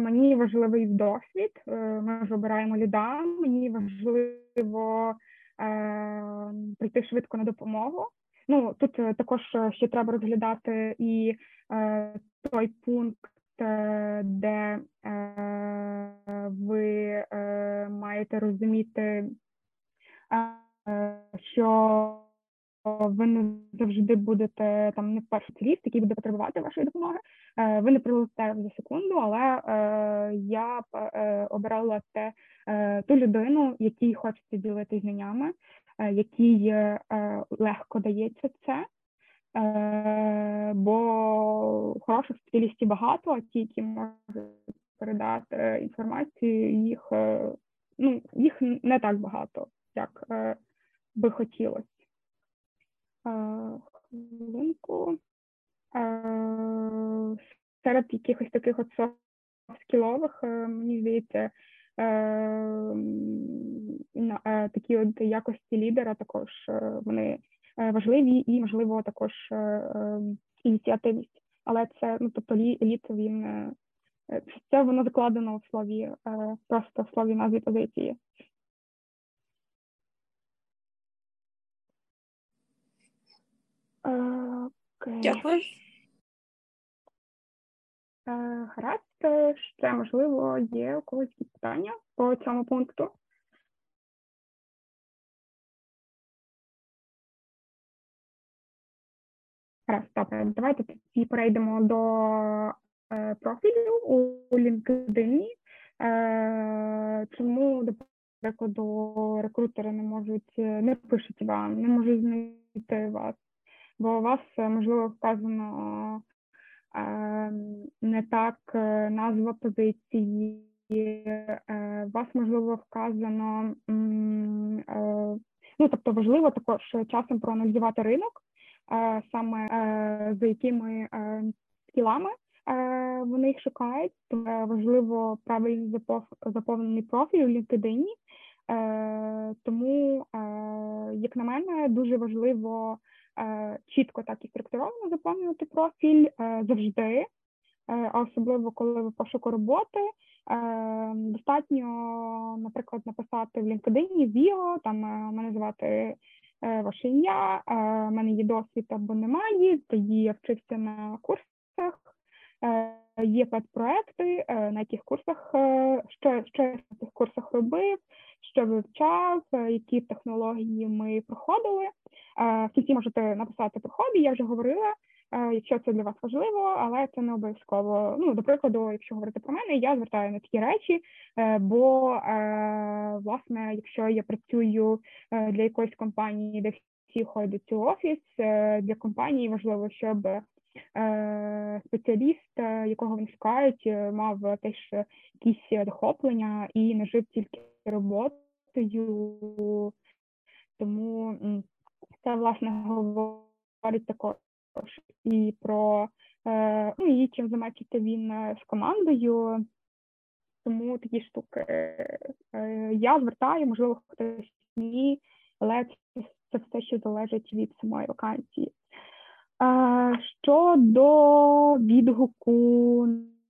мені важливий досвід. Ми ж обираємо ліда. Мені важливо прийти швидко на допомогу. Ну тут також ще треба розглядати і той пункт, де ви маєте розуміти, що ви не завжди будете там не перший ціліст, який буде потребувати вашої допомоги. Е, ви не прилетите за секунду, але е, я е, обирала те ту людину, якій хочеться ділитися знаннями, якій легко дається це. Бо хороших спеціалістів багато, а ті, які можуть передати інформацію, їх ну їх не так багато, як би хотілося хвилинку. Серед якихось таких от скілових, е, мені здається, е, е, такі от якості лідера також вони важливі і, можливо, також ініціативність. Але це, ну тобто, лід він це воно закладено в слові, просто в слові назві позиції. Окей. Дякую. Е, гаразд, ще можливо є у когось питання по цьому пункту. Гаразд, добре, давайте тоді перейдемо до е, профілю у LinkedIn. Е, чому, до прикладу, рекрутери не можуть, не пишуть вам, не можуть знайти вас? Бо у вас е, можливо вказано е, не так е, назва позиції, у вас можливо вказано, ну тобто важливо також часом проаналізувати ринок, саме за якими скілами вони їх шукають. Важливо правильно заповнений профіль у LinkedIn, тому, як на мене, дуже важливо Е, чітко так і структуровано заповнювати профіль е, завжди, е, особливо коли ви пошуку роботи. Достатньо, наприклад, написати в LinkedIn, Віо, там мене звати ваше ім'я, в мене є досвід або немає, тоді я вчився на курсах, є педпроекти, на яких курсах, що, що я на цих курсах робив, що вивчав, які технології ми проходили. В кінці можете написати про хобі, я вже говорила, якщо це для вас важливо, але це не обов'язково. Ну, до прикладу, якщо говорити про мене, я звертаю на такі речі, е, бо власне, якщо я працюю е, для якоїсь компанії, де всі ходять у офіс, е, для компанії важливо, щоб спеціаліст, якого вони шукають, мав теж якісь захоплення і не жив тільки роботою. Тому це власне говорить також і про е, ну, і чим займається він е, з командою. Тому такі штуки е, я звертаю, можливо, хтось ні, але це, це все, що залежить від самої вакансії. Щодо відгуку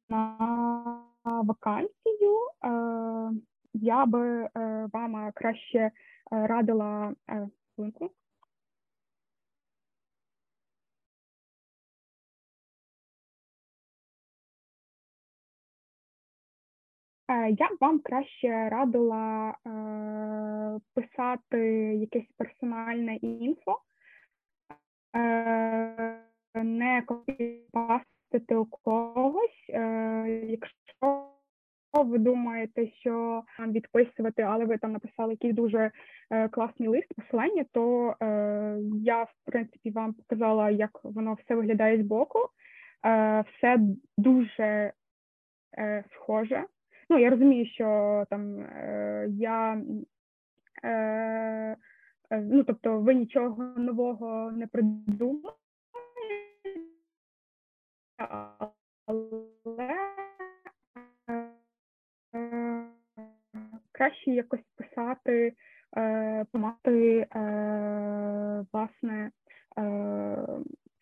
на вакансію, я би вам краще радила хвилинку. Е, я б вам краще радила е, писати якесь персональне інфо, е, не копіпастити у когось. Е, якщо ви думаєте, що вам відписувати, але ви там написали якийсь дуже е, класний лист, посилання, то е, я в принципі вам показала, як воно все виглядає збоку. Е, все дуже е, схоже. Ну, я розумію, що там е, я. Е, е Ну, тобто, ви нічого нового не придумали, але краще якось писати, е, помати е, власне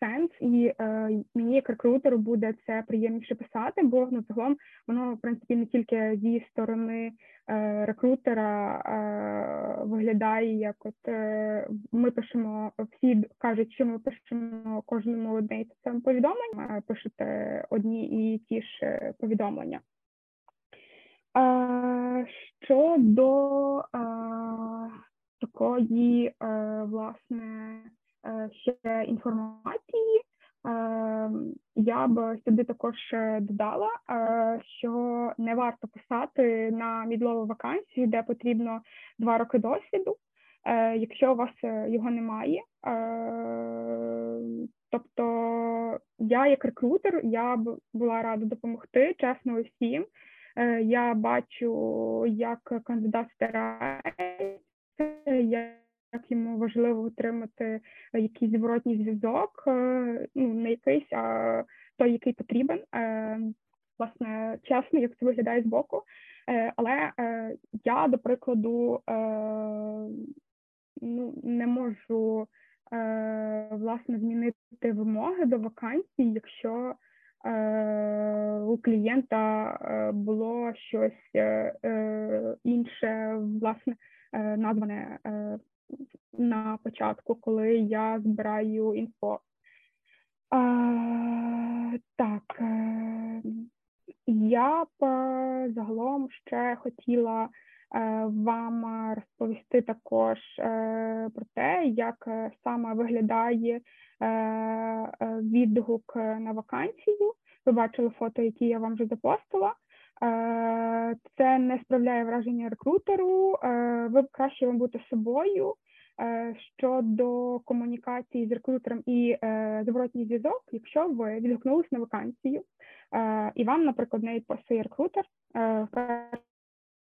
сенс, і е, мені як рекрутеру буде це приємніше писати, бо ну загалом воно в принципі не тільки зі сторони е, рекрутера е, виглядає, як от е, ми пишемо всі кажуть, що ми пишемо кожному одне і те повідомлення, пишете одні і ті ж е, повідомлення. Щодо такої е, власне. Е, ще інформації. Е, я б сюди також додала, що не варто писати на мідлову вакансію, де потрібно два роки досвіду, якщо у вас його немає. Тобто я, як рекрутер, я б була рада допомогти чесно усім. Я бачу, як кандидат старається, як йому важливо отримати якийсь зворотній зв'язок, е, ну не якийсь, а той, який потрібен. Е, власне, чесно, як це виглядає з боку. Е, але я, до прикладу, ну не можу власне змінити вимоги до вакансій, якщо у клієнта було щось інше, власне, назване на початку, коли я збираю інфо. Так, е, я б е, загалом ще хотіла е, вам розповісти також про те, як саме виглядає відгук на вакансію. Ви бачили фото, які я вам вже запостила. Це не справляє враження рекрутеру. Ви краще вам бути собою. Е, щодо комунікації з рекрутером і е, зворотній зв'язок, якщо ви відгукнулись на вакансію, е, і вам, наприклад, не відписує рекрутер в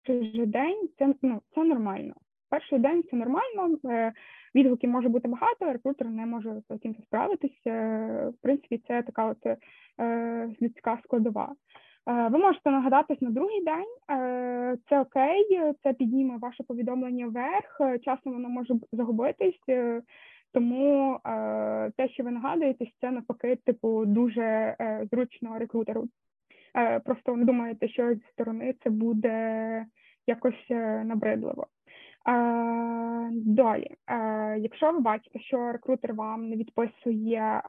перший же день, це ну це нормально. Перший день це нормально, відгуків може бути багато, рекрутер не може з цим справитись. В принципі, це така от людська складова. Е, ви можете нагадатись на другий день, е, це окей, це підніме ваше повідомлення вверх, часом воно може загубитись, е, тому те, що ви нагадуєтесь, це навпаки, типу, дуже зручно рекрутеру. Просто не думаєте, що зі сторони це буде якось набридливо. Далі, якщо ви бачите, що рекрутер вам не відписує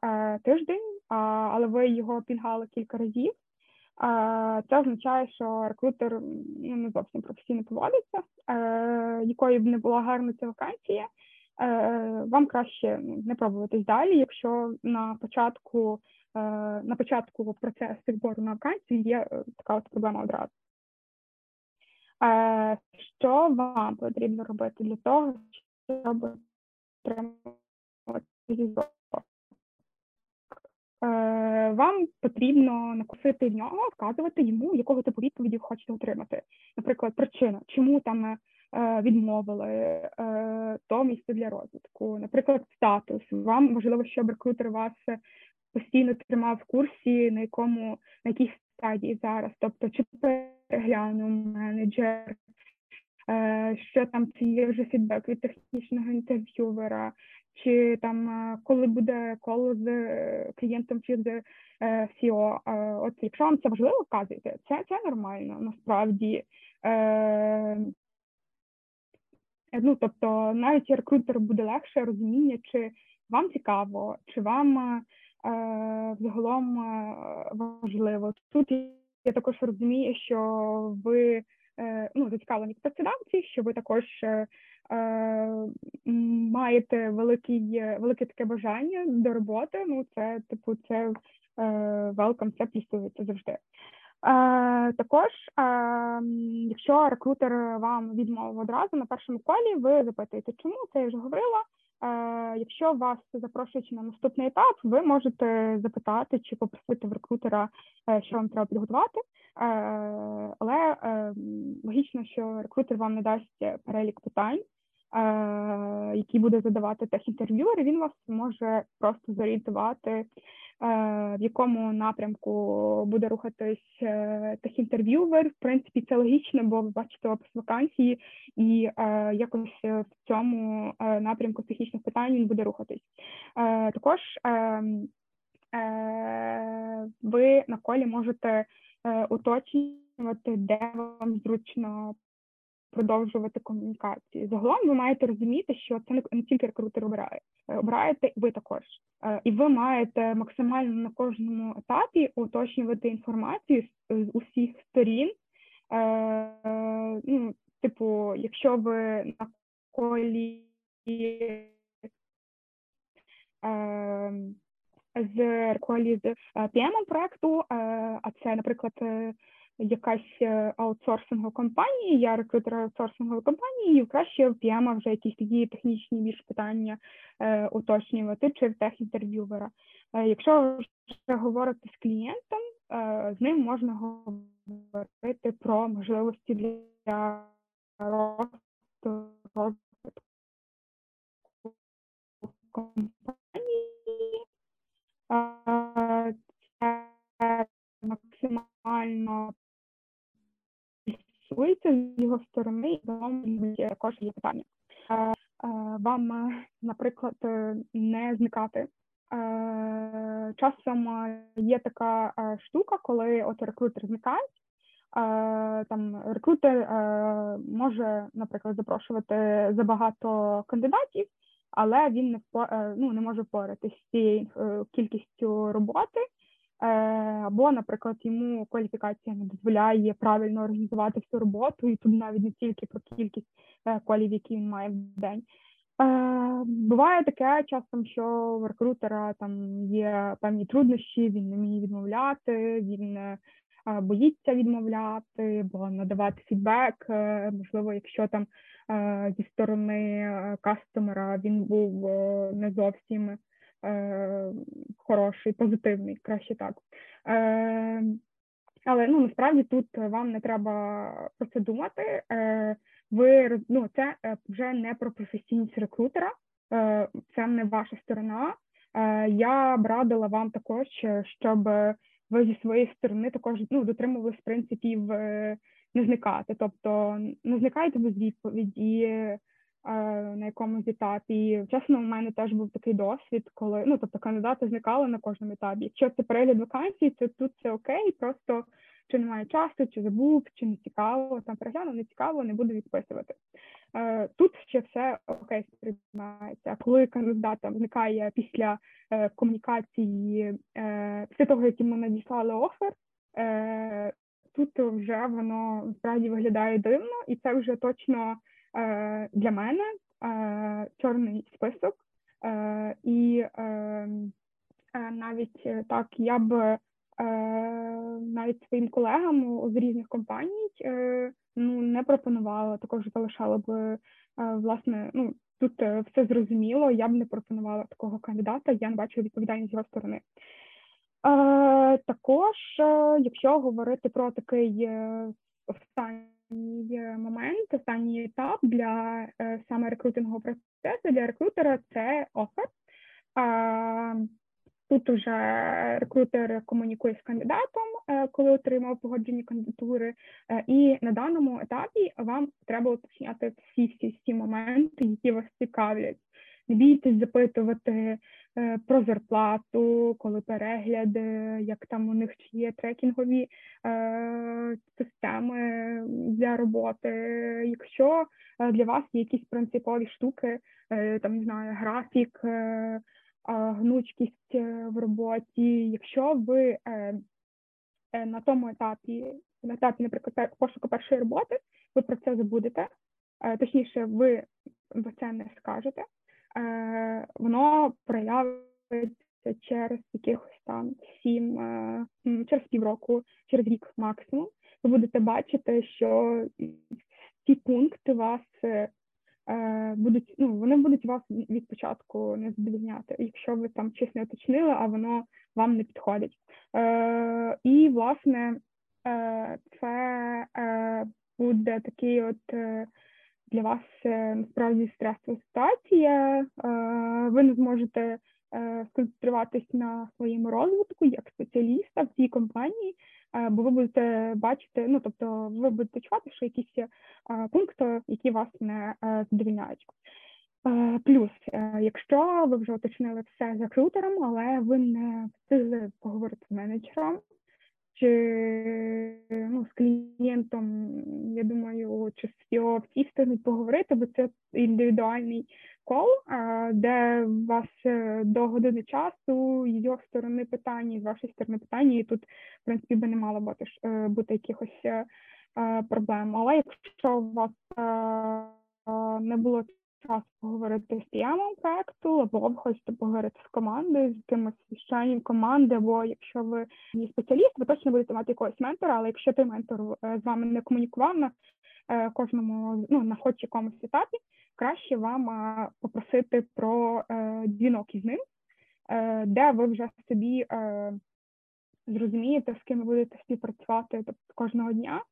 тиждень, але ви його пільгали кілька разів. Це означає, що рекрутер ну, не зовсім професійно поводиться, е, якою б не була гарна ця вакансія. Е, вам краще ну, не пробуватись далі, якщо на початку е, на початку процесу відбору на вакансію є така от проблема одразу. Що вам потрібно робити для того, щоб отримати зв'язок? Е, вам потрібно накосити в нього, вказувати йому, якого типу відповіді ви хочете отримати. Наприклад, причина, чому там е, відмовили е, то місце для розвитку, наприклад, статус. Вам важливо, щоб рекрутер вас постійно тримав в курсі, на якому на якій стадії зараз, тобто чи переглянув менеджер. Що там чи є вже фідбек від технічного інтерв'ювера, чи там коли буде коло з клієнтом чи з CEO, От якщо вам це важливо, вказуйте, це це нормально насправді. Ну, тобто, навіть рекрутеру буде легше розуміння, чи вам цікаво, чи вам е, загалом е, важливо. Тут я також розумію, що ви е, ну, зацікавлені працедавці, що ви також е, е, маєте великий, велике таке бажання до роботи. Ну, це типу, це е, welcome, це плюсується завжди. Е, Також, е, якщо рекрутер вам відмовив одразу на першому колі, ви запитуєте, чому це я вже говорила. Е, Якщо вас запрошують на наступний етап, ви можете запитати чи попросити в рекрутера, е, що вам треба підготувати. Е, Але е, логічно, що рекрутер вам не дасть перелік питань. Е, які буде задавати техінтерв'юер, він вас може просто зорієнтувати, е, в якому напрямку буде рухатись е, техінтерв'юер. В принципі, це логічно, бо ви бачите опис вакансії, і якось в цьому напрямку технічних питань він буде рухатись. Також ви на колі можете уточнювати, де вам зручно продовжувати комунікації. Загалом ви маєте розуміти, що це не тільки рекрутер обирає, е, обираєте ви також, е, і ви маєте максимально на кожному етапі уточнювати інформацію з усіх сторін. Е, ну, Типу, якщо ви на колі з колі з PM проекту, а це, наприклад, якась е, аутсорсингова компанія, я рекрутер аутсорсингової компанії, і краще в PM вже якісь такі технічні більш питання е, уточнювати чи в техінтерв'ювера. Е, якщо вже говорите з клієнтом, е, з ним можна говорити про можливості для росту компанії. Е, це максимально стосується з його сторони, і вам також є питання. Е, е, вам, е, наприклад, не зникати. Часом є така штука, коли от рекрутер зникає. Там рекрутер може, наприклад, запрошувати забагато кандидатів, але він не ну, не може впоратися з цією кількістю роботи. Е, або, наприклад, йому кваліфікація не дозволяє правильно організувати всю роботу, і тут навіть не тільки про кількість е, колів, які він має в день. Е, буває таке часом, що в рекрутера там є певні труднощі, він не вміє відмовляти, він боїться відмовляти, бо надавати фідбек. Можливо, якщо там зі сторони кастомера він був не зовсім е, хороший, позитивний, краще так. Е, Але ну насправді тут вам не треба про це думати. Е, Ви ну, це е, вже не про професійність рекрутера, е, це не ваша сторона. Е, Я б радила вам також, щоб ви зі своєї сторони також ну, дотримувались принципів е, не зникати. Тобто не зникайте без відповіді, на якомусь етапі. Чесно, у мене теж був такий досвід, коли ну тобто кандидати зникали на кожному етапі. Якщо це перегляд вакансій, то тут це окей, просто чи немає часу, чи забув, чи не цікаво, там переглянув, не цікаво, не буду відписувати. Тут ще все окей сприймається. Коли кандидат там зникає після е, комунікації, е, після того, як йому надіслали офер, е, тут вже воно справді виглядає дивно, і це вже точно. Е, для мене е, чорний список, е, і навіть так я б навіть своїм колегам з різних компаній ну не пропонувала, також залишала б власне. ну Тут все зрозуміло, я б не пропонувала такого кандидата, я не бачу відповідальність з його сторони. Також, якщо говорити про такий останній останній момент, останній етап для е, саме рекрутингового процесу для рекрутера це офер. Тут уже рекрутер комунікує з кандидатом, е, коли отримав погоджені кандидатури, е, і на даному етапі вам треба уточняти всі всі всі моменти, які вас цікавлять. Не бійтесь запитувати про зарплату, коли перегляди, як там у них чи є трекінгові системи для роботи. Якщо для вас є якісь принципові штуки, там не знаю, графік, гнучкість в роботі, якщо ви на тому етапі, на етапі, наприклад, пошуку першої роботи, ви про це забудете. Точніше, ви ви це не скажете, воно проявиться через якихось там сім, через півроку, через рік максимум. Ви будете бачити, що ці пункти вас будуть, ну вони будуть вас від початку не задовільняти, якщо ви там щось не уточнили, а воно вам не підходить. І власне це буде такий от для вас е, насправді стресова ситуація. Е, ви не зможете е, сконцентруватись на своєму розвитку як спеціаліста в цій компанії, бо ви будете бачити, ну тобто, ви будете чувати, що якісь пункти, які вас не задовільняють. Плюс, якщо ви вже уточнили все з рекрутером, але ви не встигли поговорити з менеджером, ну, з клієнтом, я думаю, чи з всі встигнуть поговорити, бо це індивідуальний кол, де у вас е, до години часу, його сторони питання, з вашої сторони питання, і тут, в принципі, би не мало бути е, бути якихось е, проблем. Але якщо у вас не було час поговорити з піямом проекту, або ви хочете поговорити з командою, з якимось членів команди, або якщо ви є спеціаліст, ви точно будете мати якогось ментора, але якщо той ментор е, з вами не комунікував на е, кожному, ну на хоч якомусь етапі, краще вам попросити про е, дзвінок із ним, де ви вже собі зрозумієте, з ким ви будете співпрацювати тобто, кожного дня.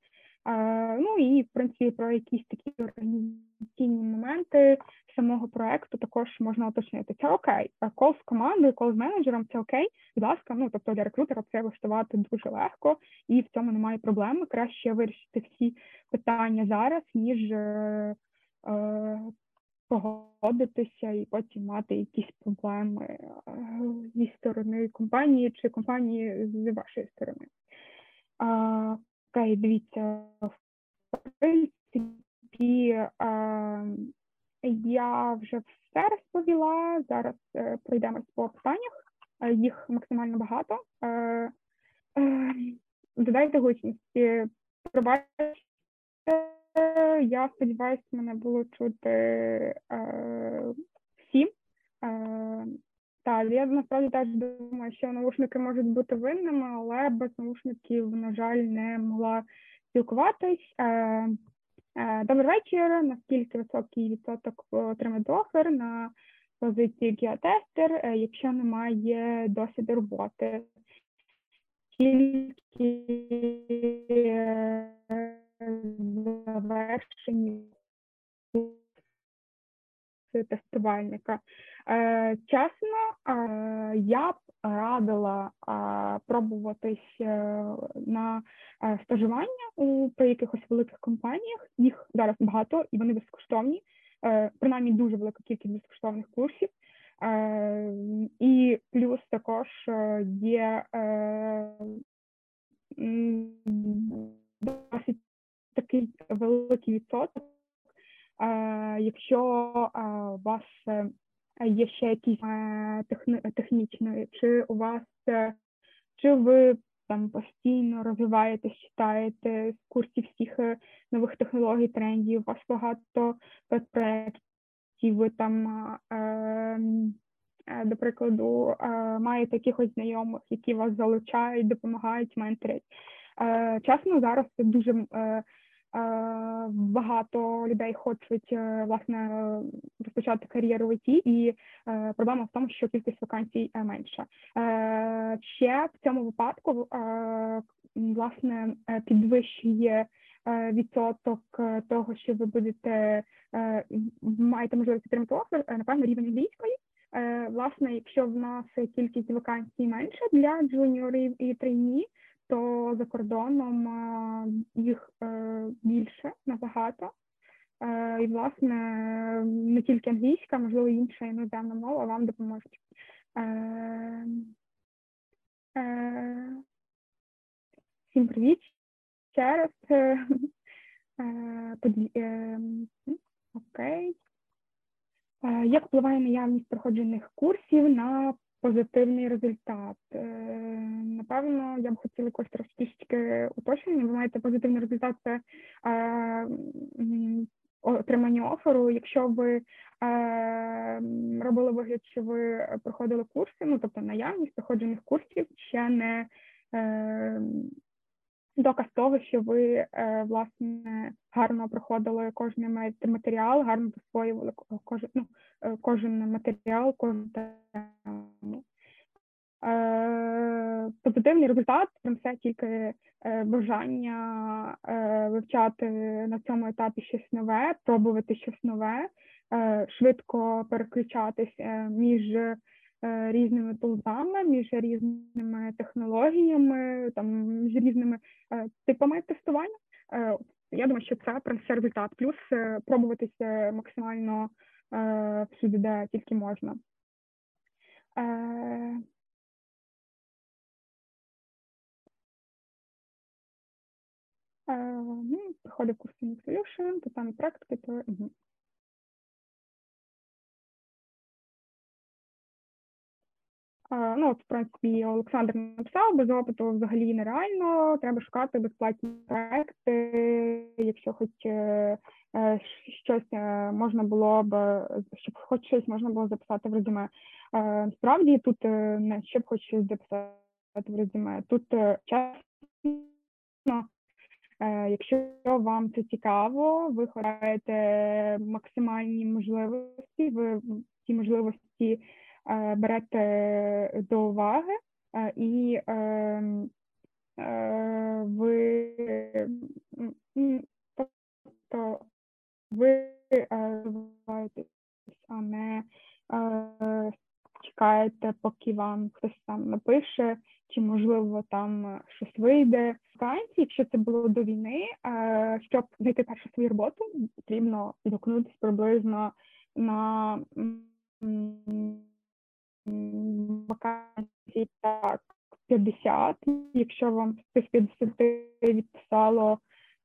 Ну і в принципі про якісь такі організаційні моменти самого проекту також можна уточнити. Це окей, кол з командою, кол з менеджером це окей. Будь ласка, ну тобто для рекрутера це влаштувати дуже легко, і в цьому немає проблеми. Краще вирішити всі питання зараз, ніж е, е, погодитися і потім мати якісь проблеми е, зі сторони компанії чи компанії з вашої сторони. Окей, дивіться, в принципі, я вже все розповіла. Зараз е, пройдемось по питаннях, їх максимально багато. Е, е, додайте гучність. Пробачте, я сподіваюся, мене було чути всім. Так, я насправді теж думаю, що наушники можуть бути винними, але без наушників, на жаль, не могла спілкуватись. Е, е, добрий вечір. Наскільки високий відсоток отримати офер на позиції геотестер, е, якщо немає досвіду роботи? Тільки завершені тестувальника. Е, чесно, е, я б радила е, пробуватись на стажування у при якихось великих компаніях. Їх зараз багато і вони безкоштовні, принаймні дуже велика кількість безкоштовних курсів. І плюс також є досить такий великий відсоток. Якщо у вас є ще якісь техні, технічної, чи у вас чи ви там постійно розвиваєтесь, читаєте з курсів всіх е, нових технологій, трендів, у вас багато проєктів, ви там, ем, е, до прикладу, е, маєте якихось знайомих, які вас залучають, допомагають, менторять. Чесно, зараз це дуже багато людей хочуть е, власне розпочати кар'єру в ІТ, і е, проблема в тому, що кількість вакансій е, менша. Ще в цьому випадку власне підвищує відсоток того, що ви будете маєте можливість отримати офер, напевно, рівень англійської. Власне, якщо в нас кількість вакансій менша для джуніорів і трейні, то за кордоном їх е, більше набагато. І, власне, не тільки англійська, можливо, інша іноземна мова вам допоможуть. Всім привіт ще раз. Окей. Як впливає наявність проходжених курсів на позитивний результат? Напевно, я б хотіла якось трошки уточнення. Ви маєте позитивний результат це отримання оферу. Якщо ви робили вигляд, що ви проходили курси, ну тобто наявність проходжених курсів ще не доказ того, що ви власне гарно проходили кожен матеріал, гарно засвоювали кожен ну, кожен матеріал, кожен тему. Позитивний результат принесе тільки бажання вивчати на цьому етапі щось нове, пробувати щось нове, швидко переключатись між різними тулзами, між різними технологіями, там між різними типами тестування. Я думаю, що це принесе результат. Плюс пробуватися максимально всюди, де тільки можна. Ну, Проходив курс Solution, то там практики, то Ну, от, в принципі, Олександр написав, без опиту взагалі нереально. Треба шукати безплатні проекти, якщо хоч е, е, щось е, можна було б, щоб хоч щось можна було записати в резюме. Справді тут не щоб хоч щось записати в резюме. Тут чесно, якщо вам це цікаво, ви ховаєте максимальні можливості, ви ці можливості. Е, берете до уваги і ем, е, ви тобто ви розвиваєтесь, а не е, чекаєте, поки вам хтось там напише, чи можливо там щось вийде. Вакансії, якщо це було до війни, щоб знайти першу свою роботу, потрібно відгукнутися приблизно на вакансій так 50. Якщо вам з цих 50 відписало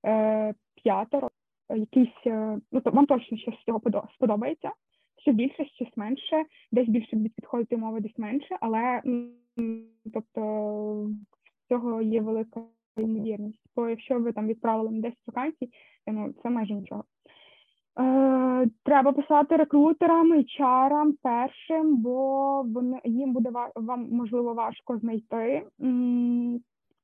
е, п'ятеро, якісь, е, ну то вам точно щось з цього сподобається. Щось більше, щось менше, десь більше будуть підходити умови, десь менше, але тобто цього є велика ймовірність. Бо якщо ви там відправили на 10 вакансій, ну це майже нічого. Е, Треба писати рекрутерам чарам першим, бо вони їм буде вам можливо важко знайти.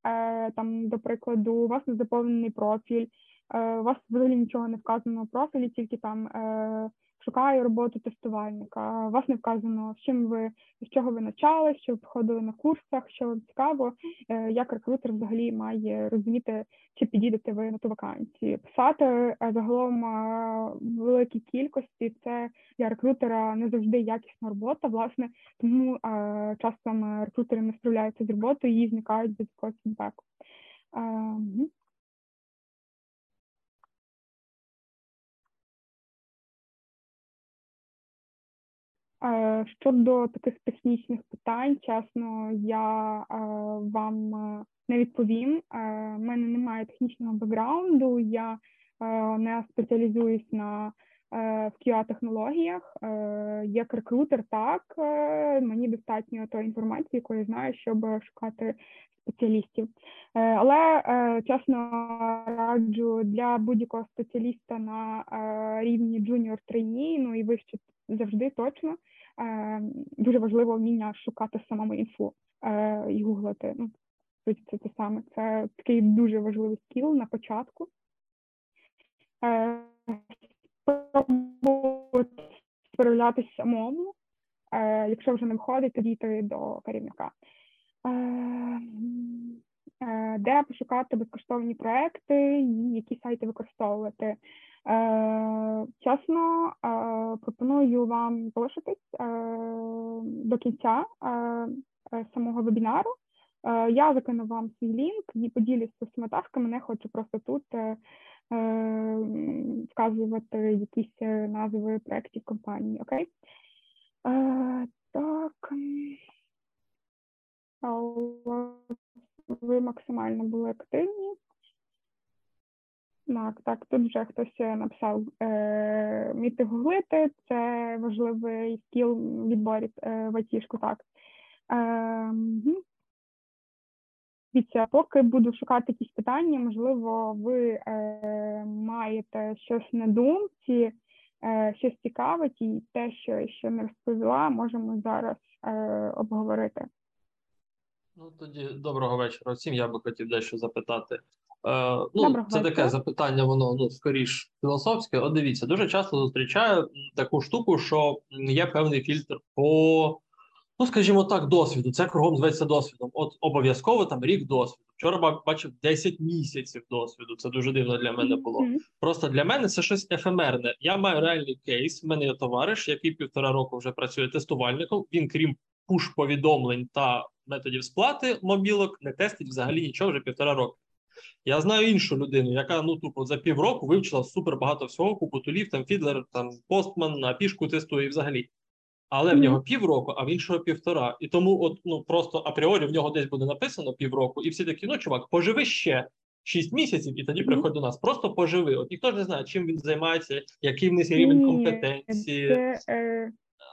Е, Там, до прикладу, у вас не заповнений профіль, е, у вас взагалі нічого не вказано в профілі, тільки там е, шукаю роботу тестувальника. У вас не вказано, з чим ви з чого ви навчали, що ви проходили на курсах, що вам цікаво, е, як рекрутер взагалі має розуміти, чи підійдете ви на ту вакансію. Писати е, загалом е, великій кількості це для рекрутера не завжди якісна робота. Власне, тому часом рекрутери не справляються з роботою і зникають без якогось фідбеку. Щодо таких технічних питань, чесно, я е, вам е, не відповім. У мене немає технічного бекграунду, я не спеціалізуюсь на в qa технологіях як рекрутер, так мені достатньо тої інформації, яку я знаю, щоб шукати спеціалістів. Але чесно раджу для будь-якого спеціаліста на рівні junior trainee, ну і вище завжди точно е, дуже важливо вміння шукати самому інфу е, і гуглити. Ну, це те саме. Це такий дуже важливий скіл на початку. Е, справлятися самому. Е, Якщо вже не виходить, тоді йти до керівника. Е, е, Де пошукати безкоштовні проекти, які сайти використовувати. Е, чесно, е, пропоную вам залишитись е, до кінця самого вебінару. Я закину вам свій лінк і поділюсь з соцмережками, не хочу просто тут вказувати якісь е, назви проєктів компанії, окей? Е, так. Ви максимально були активні. Так, так, тут вже хтось е, написав е, вміти гуглити, це важливий скіл в відборі е, в айтішку, так. Е. Дивіться, поки буду шукати якісь питання, можливо, ви е, маєте щось на думці, е, щось цікавить, і те, що ще не розповіла, можемо зараз е, обговорити. Ну тоді доброго вечора всім. Я би хотів дещо запитати. Е, ну, Доброго це таке запитання, воно ну скоріш філософське. От дивіться, дуже часто зустрічаю таку штуку, що є певний фільтр по, ну скажімо так, досвіду. Це кругом зветься досвідом. От обов'язково там рік досвіду. Вчора бачив 10 місяців досвіду. Це дуже дивно для мене було. Просто для мене це щось ефемерне. Я маю реальний кейс. В мене є товариш, який півтора року вже працює тестувальником. Він, крім пуш-повідомлень та методів сплати мобілок, не тестить взагалі нічого вже півтора року. Я знаю іншу людину, яка ну тупо за півроку вивчила супер багато всього, купу тулів, там Фідлер, там Постман, на пішку тестує і взагалі. Але в нього півроку, а в іншого півтора. І тому, от ну просто апріорі в нього десь буде написано півроку, і всі такі, ну чувак, поживи ще 6 місяців, і тоді приходь до нас. Просто поживи. От ніхто ж не знає, чим він займається, який в них рівень Ні, компетенції. Е,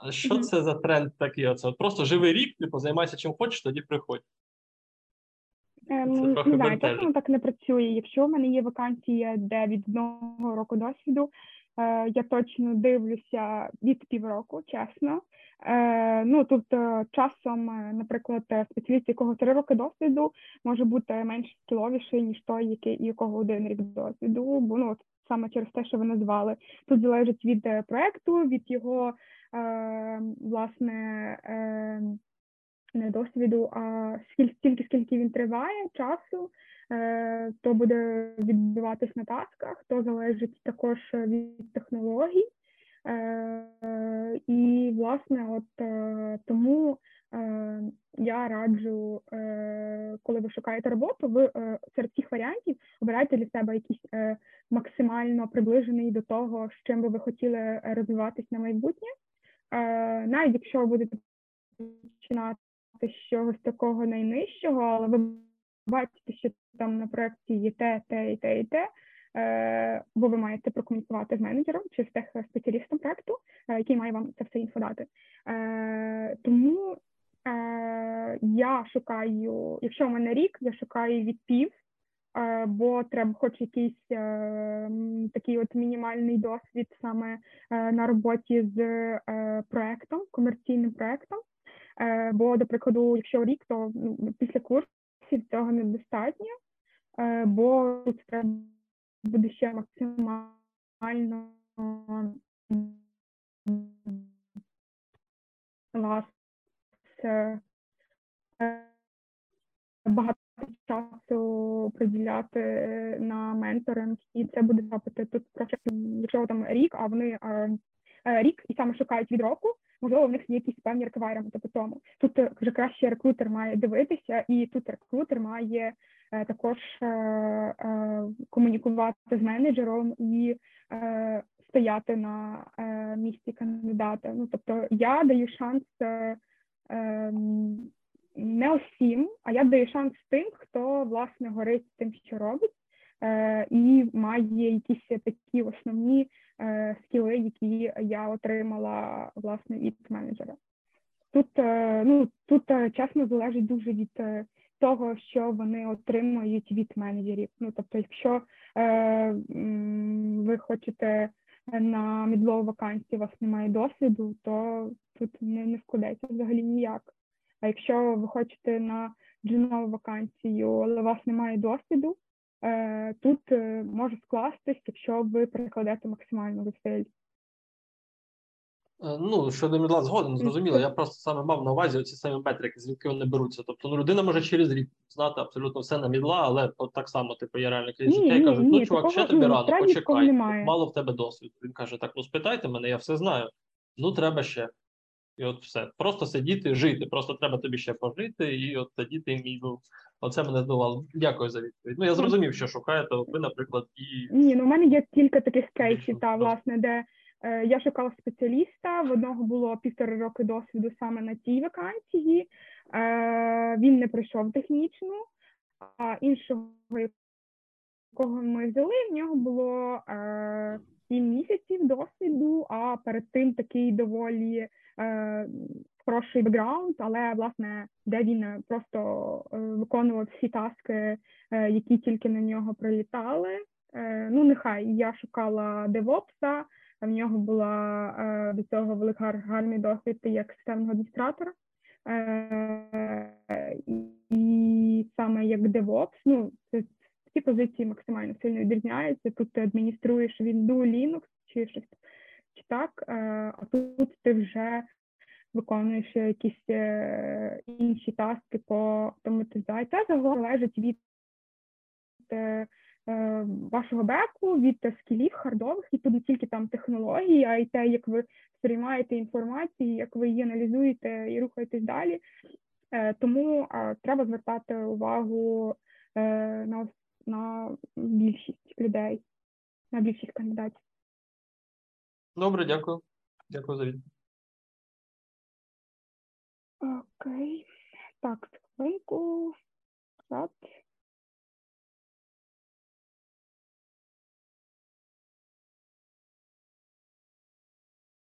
Що це за тренд такий? Оце от просто живи рік, типу, займайся чим хочеш, тоді приходь. Ем, не знаю, чесно так не працює. Якщо в мене є вакансія, де від одного року досвіду, е, я точно дивлюся від півроку, чесно. Е, ну тут е, часом, е, наприклад, е, спеціаліст, якого три роки досвіду, може бути менш скіловіший, ніж той, який якого один рік досвіду. Бо ну от саме через те, що ви назвали. Тут залежить від е, проекту, від його е, власне. Е, не досвіду, а скільки, скільки він триває часу, е, то буде відбиватись на тасках, то залежить також від технологій. Е, і, власне, от е, тому е, я раджу, е, коли ви шукаєте роботу, ви е, серед цих варіантів обирайте для себе якийсь е, максимально приближений до того, з чим би ви хотіли розвиватись на майбутнє. Е, навіть якщо ви будете починати з чогось такого найнижчого, але ви бачите, що там на проєкті є те, те і те, і те, е, бо ви маєте прокомунікувати з менеджером чи з тех спеціалістом проєкту, е, який має вам це все інфо дати. Е, тому я шукаю, якщо в мене рік, я шукаю від пів, е, бо треба хоч якийсь такий от мінімальний досвід саме на роботі з проектом, комерційним проектом. Бо, до прикладу, якщо рік, то ну, після курсів цього недостатньо, е, бо тут треба буде ще максимально вас багато часу приділяти на менторинг, і це буде запити. Тут якщо там рік, а вони е, рік і саме шукають від року, можливо, в них є якісь певні реквайременти по тому. Тут е, вже краще рекрутер має дивитися, і тут рекрутер має е, також е, е, комунікувати з менеджером і е, стояти на е, місці кандидата. Ну тобто я даю шанс е, ем, не усім, а я даю шанс тим, хто власне горить тим, що робить, е, і має якісь такі основні е, скіли, які я отримала власне від менеджера. Тут е, ну тут е, чесно залежить дуже від е, того, що вони отримують від менеджерів. Ну тобто, якщо е, ви хочете на мідлову вакансію, у вас немає досвіду, то тут не, не складеться взагалі ніяк. А якщо ви хочете на джунову вакансію, але у вас немає досвіду, е, тут е, може скластись, якщо ви прикладете максимально зусиль. Е, Ну, щодо мідла згоден, зрозуміло. Я просто саме мав на увазі оці самі метрики, звідки вони беруться. Тобто, ну людина може через рік знати абсолютно все на мідла, але от так само, типу, є реально клієнт, Ні, я ні, кажуть, ну чувак, такого, ще тобі рано, почекай, немає. мало в тебе досвіду. Він каже: так, ну спитайте мене, я все знаю. Ну, треба ще. І от все. Просто сидіти, жити. Просто треба тобі ще пожити, і от тоді ти мій. Ну, оце мене здивувало. Дякую за відповідь. Ну я зрозумів, що шукаєте. Ви, наприклад, і Ні, ну в мене є кілька таких кейсів, та власне, де е, я шукала спеціаліста. В одного було півтора роки досвіду саме на тій вакансії. Е, він не пройшов технічну, а іншого, якого ми взяли, в нього було е, 7 місяців досвіду, а перед тим такий доволі е, хороший бекграунд, але власне, де він просто е, виконував всі таски, е, які тільки на нього прилітали. Е, ну, нехай я шукала девопса, в нього була до цього великий гар- гарний досвід як системного адміністратора. І саме як DevOps, ну, це ці позиції максимально сильно відрізняються. Тут ти адмініструєш Windows, Linux чи щось чи так, е, а тут ти вже виконуєш якісь е, інші таски по автоматизації. Це загалом залежить від е, вашого беку, від скілів хардових, і тут не тільки там технології, а й те, як ви сприймаєте інформацію, як ви її аналізуєте і рухаєтесь далі. Тому треба звертати увагу на, на більшість людей, на більшість кандидатів. добре, дякую. Дякую за відповідь. Окей. Так, хвилинку. Чат.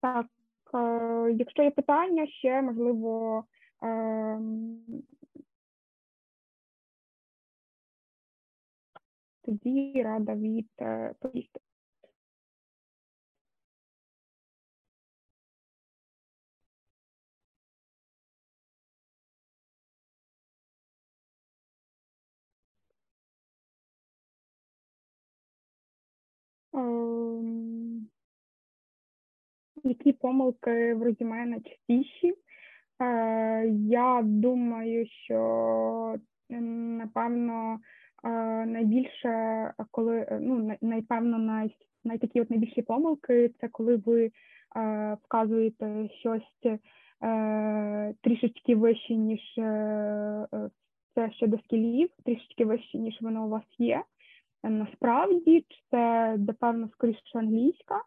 Так, е, якщо є питання, ще можливо. Тоді рада відповісти. Ем, Які помилки в резюме найчастіші? Е, Я думаю, що напевно е, найбільше, е, коли е, ну найпевно най, найтакі от найбільші помилки, це коли ви е, вказуєте щось е, трішечки вище, ніж е, е, це щодо скілів, трішечки вище, ніж воно у вас є. Е, Насправді це напевно скоріше англійська.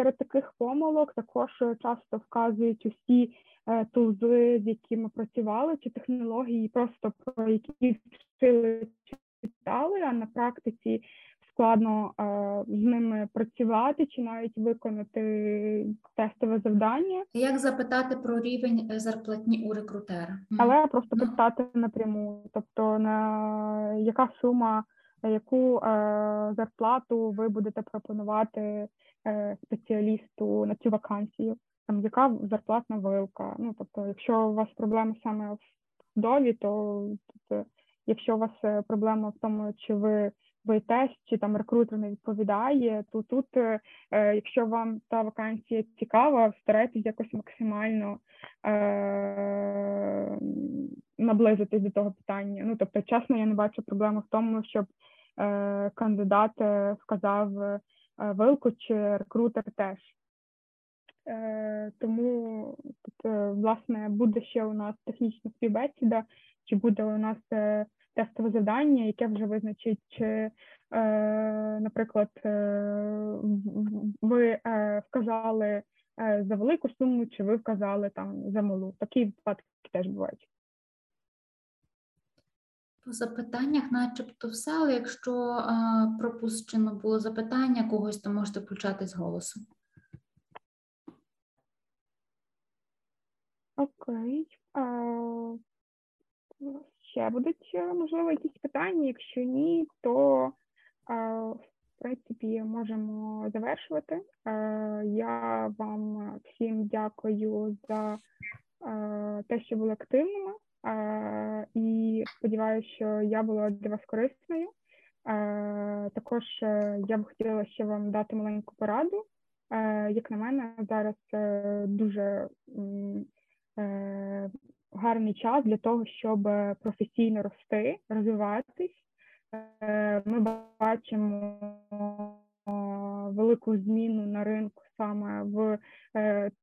Серед таких помилок також е, часто вказують усі е, тулзи, з якими працювали, чи технології, просто про які вчили читали, а на практиці складно е, з ними працювати чи навіть виконати тестове завдання. Як запитати про рівень зарплатні у рекрутера? Але просто питати напряму, тобто на яка сума, яку е, зарплату ви будете пропонувати е, спеціалісту на цю вакансію, там яка зарплатна вилка. Ну тобто, якщо у вас проблеми саме в дові, то тобто, якщо у вас е, проблема в тому, чи ви боїтесь, чи там рекрутер не відповідає, то тут, якщо вам та вакансія цікава, старайтесь якось максимально е, наблизитись до того питання. Ну тобто, чесно, я не бачу проблеми в тому, щоб кандидат е, вказав е, вилку чи рекрутер теж. Е, тому тут, е, власне, буде ще у нас технічна співбесіда, чи буде у нас е, тестове завдання, яке вже визначить, чи, е, наприклад, е, ви е, вказали е, за велику суму, чи ви вказали там за малу. Такі випадки теж бувають. Запитаннях, начебто, все, але якщо а, пропущено було запитання когось, то можете включати з голосу. Окей. А, ще будуть, е, можливо, якісь питання. Якщо ні, то а, в принципі можемо завершувати. Е, Я вам всім дякую за е, те, що були активними. І сподіваюся, що я була для вас корисною. Е, Також е, я б хотіла ще вам дати маленьку пораду. Як на мене, зараз дуже гарний час для того, щоб професійно рости, розвиватись. Е, Ми бачимо велику зміну на ринку саме в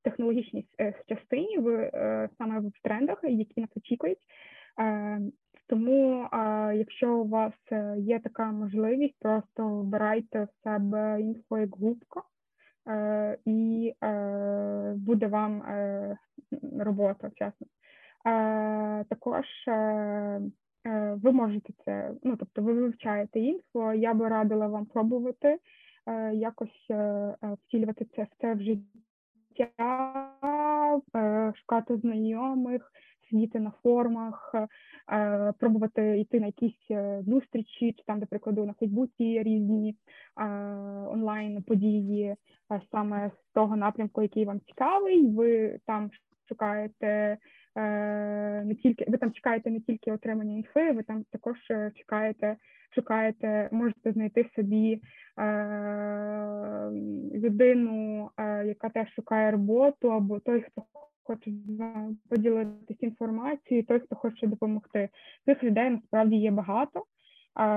технологічній частині, в саме в трендах, які нас очікують. Тому, якщо у вас є така можливість, просто вбирайте в себе інфо як губка, і буде вам робота вчасно. Також ви можете це, ну тобто ви вивчаєте інфо. Я би радила вам пробувати якось втілювати це в це в життя, шукати знайомих, сидіти на формах, пробувати йти на якісь зустрічі, чи там, до прикладу, на Фейсбуці різні онлайн події, саме з того напрямку, який вам цікавий. Ви там шукаєте не тільки ви там чекаєте не тільки отримання інфи, ви там також чекаєте, шукаєте, можете знайти собі людину, яка теж шукає роботу, або той, хто хоче поділитися інформацією, той, хто хоче допомогти. Цих людей насправді є багато.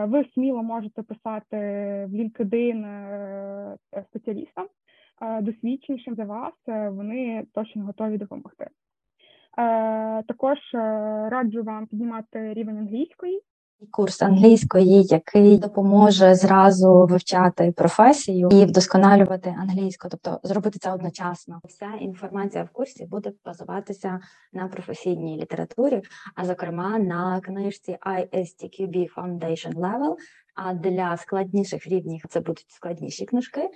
Ви сміло можете писати в LinkedIn е, спеціалістам, досвідченішим за вас, е, вони точно готові допомогти. Е, також раджу вам піднімати рівень англійської курс англійської, який допоможе зразу вивчати професію і вдосконалювати англійську, тобто зробити це одночасно. Вся інформація в курсі буде базуватися на професійній літературі, а зокрема на книжці ISTQB Foundation Level, А для складніших рівнів це будуть складніші книжки.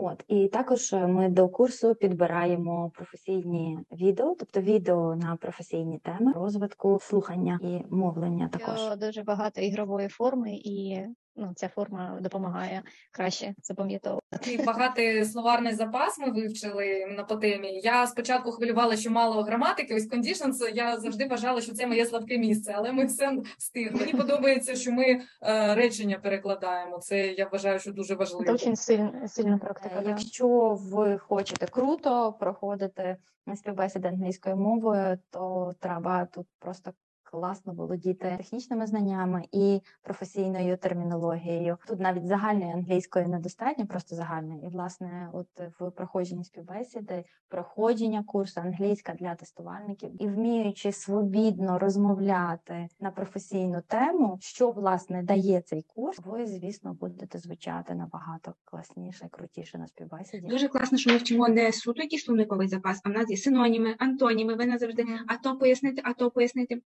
От і також е, ми до курсу підбираємо професійні відео, тобто відео на професійні теми розвитку слухання і мовлення. Також дуже багато ігрової форми і ну, ця форма допомагає краще запам'ятовувати. Такий багатий словарний запас ми вивчили на по темі. Я спочатку хвилювала, що мало граматики, ось conditions, Я завжди вважала, що це моє слабке місце, але ми все встигли. Мені подобається, що ми е, речення перекладаємо. Це я вважаю, що дуже важливо. Це дуже сильна сильна практика. Якщо ви хочете круто проходити співбесіди англійською мовою, то треба тут просто класно володіти технічними знаннями і професійною термінологією. Тут навіть загальної англійської недостатньо, просто загальної. І власне, от в проходженні співбесіди, проходження курсу англійська для тестувальників і вміючи свобідно розмовляти на професійну тему, що власне дає цей курс, ви звісно будете звучати набагато класніше, крутіше на співбесіді. Дуже класно, що ми вчимо не суто ті словниковий запас, а в нас є синоніми, антоніми. Ви назавжди а то пояснити, а то пояснити.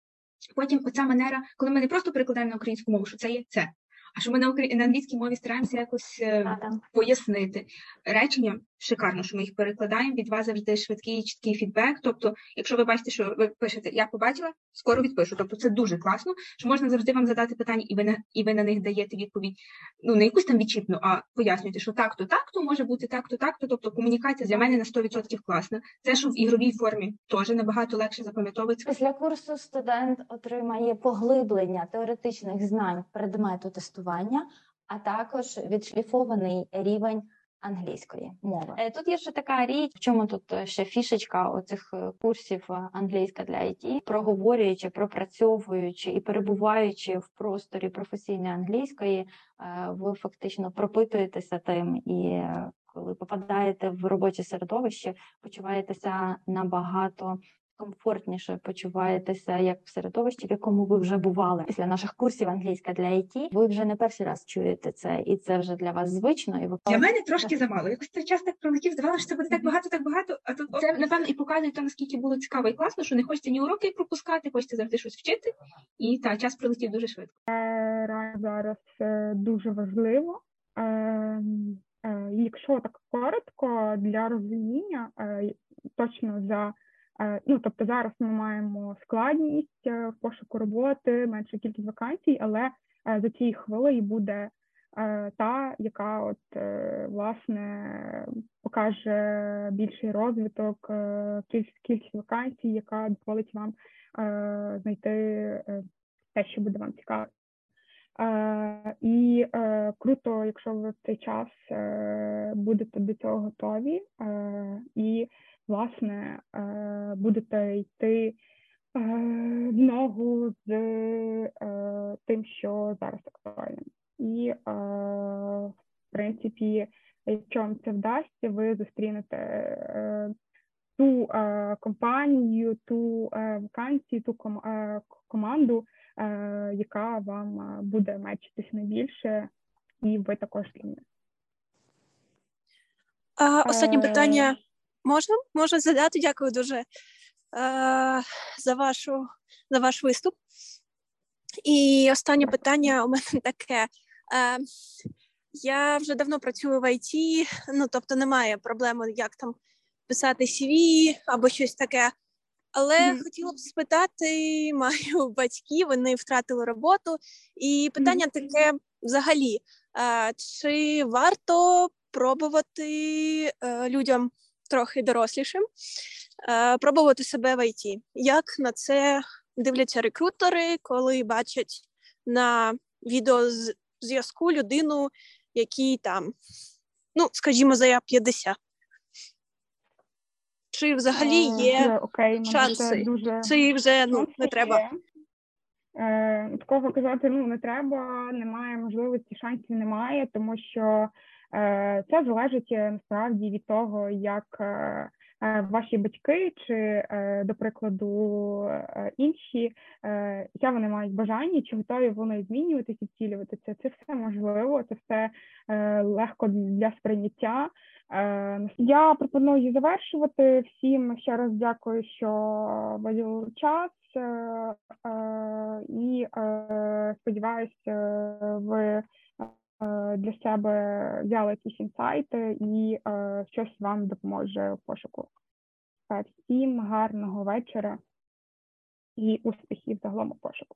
Потім оця манера, коли ми не просто перекладаємо на українську мову, що це є це, а що ми на на англійській мові стараємося якось е, пояснити речення. Шикарно, що ми їх перекладаємо. Від вас завжди швидкий і чіткий фідбек. Тобто, якщо ви бачите, що ви пишете Я побачила, скоро відпишу. Тобто, це дуже класно, що можна завжди вам задати питання, і ви на і ви на них даєте відповідь. Ну не якусь там відчіпну, а пояснюєте, що так-то, так-то може бути так-то, так-то. Тобто комунікація для мене на 100% класна. Це що в ігровій формі теж набагато легше запам'ятовується. Після курсу студент отримає поглиблення теоретичних знань предмету тестування, а також відшліфований рівень англійської мови. Е, тут є ще така річ, в чому тут е, ще фішечка оцих е, курсів англійська для IT, проговорюючи, пропрацьовуючи і перебуваючи в просторі професійної англійської, ви фактично пропитуєтеся тим і. Коли попадаєте в робоче середовище, почуваєтеся набагато комфортніше почуваєтеся як в середовищі, в якому ви вже бували після наших курсів англійська для IT, Ви вже не перший раз чуєте це, і це вже для вас звично. І ви для мене трошки замало. Якось цей час так пролетів, здавалося, що це буде так багато, так багато. А тут це напевно і показує то, наскільки було цікаво і класно, що не хочеться ні уроки пропускати, хочеться завжди щось вчити. І та час пролетів дуже швидко. Зараз дуже важливо. Е, якщо так коротко для розуміння, е, точно за Е, ну тобто зараз ми маємо складність е, в пошуку роботи, менша кількість вакансій, але е, за цією хвилею буде та, яка от власне покаже більший розвиток, кількість вакансій, яка дозволить вам знайти те, що буде вам цікаво. І круто, якщо ви в цей час будете до цього готові і власне е, будете йти е, в ногу з е, тим, що зараз актуально. І, в принципі, Якщо вам це вдасться, ви зустрінете ту компанію, ту вакансію, ту ком, команду, яка вам буде мечитись найбільше, і ви також для них. Останнє питання можна? Можна задати? Дякую дуже е, за, вашу, за ваш виступ. І останнє питання у мене таке. Е, я вже давно працюю в ІТ, ну тобто немає проблеми, як там писати CV або щось таке. Але Мгм. хотіла б спитати, маю батьків, вони втратили роботу, і питання таке взагалі: е, чи варто пробувати е, людям трохи дорослішим, е, пробувати себе в ІТ? Як на це дивляться рекрутери, коли бачать на відеозв'язку людину, якій там, ну, скажімо, за 50? Чи взагалі Е, є дуже окей, шанси? дуже Чи вже ну, не треба? Е, Такого казати ну не треба, немає можливості, шансів немає, тому що це залежить е, насправді від того, як е, е, ваші батьки чи, е, до прикладу, е, інші, е, яке вони мають бажання, чи готові вони змінюватися втілюватися. Це все можливо, це все е, легко для сприйняття. Е, Я пропоную завершувати. Всім ще раз дякую, що виділили час. е, е, І е, сподіваюся, ви е, для себе взяли якісь інсайти і е, щось вам допоможе в пошуку. Е, Всім гарного вечора і успіхів загалом у пошуку.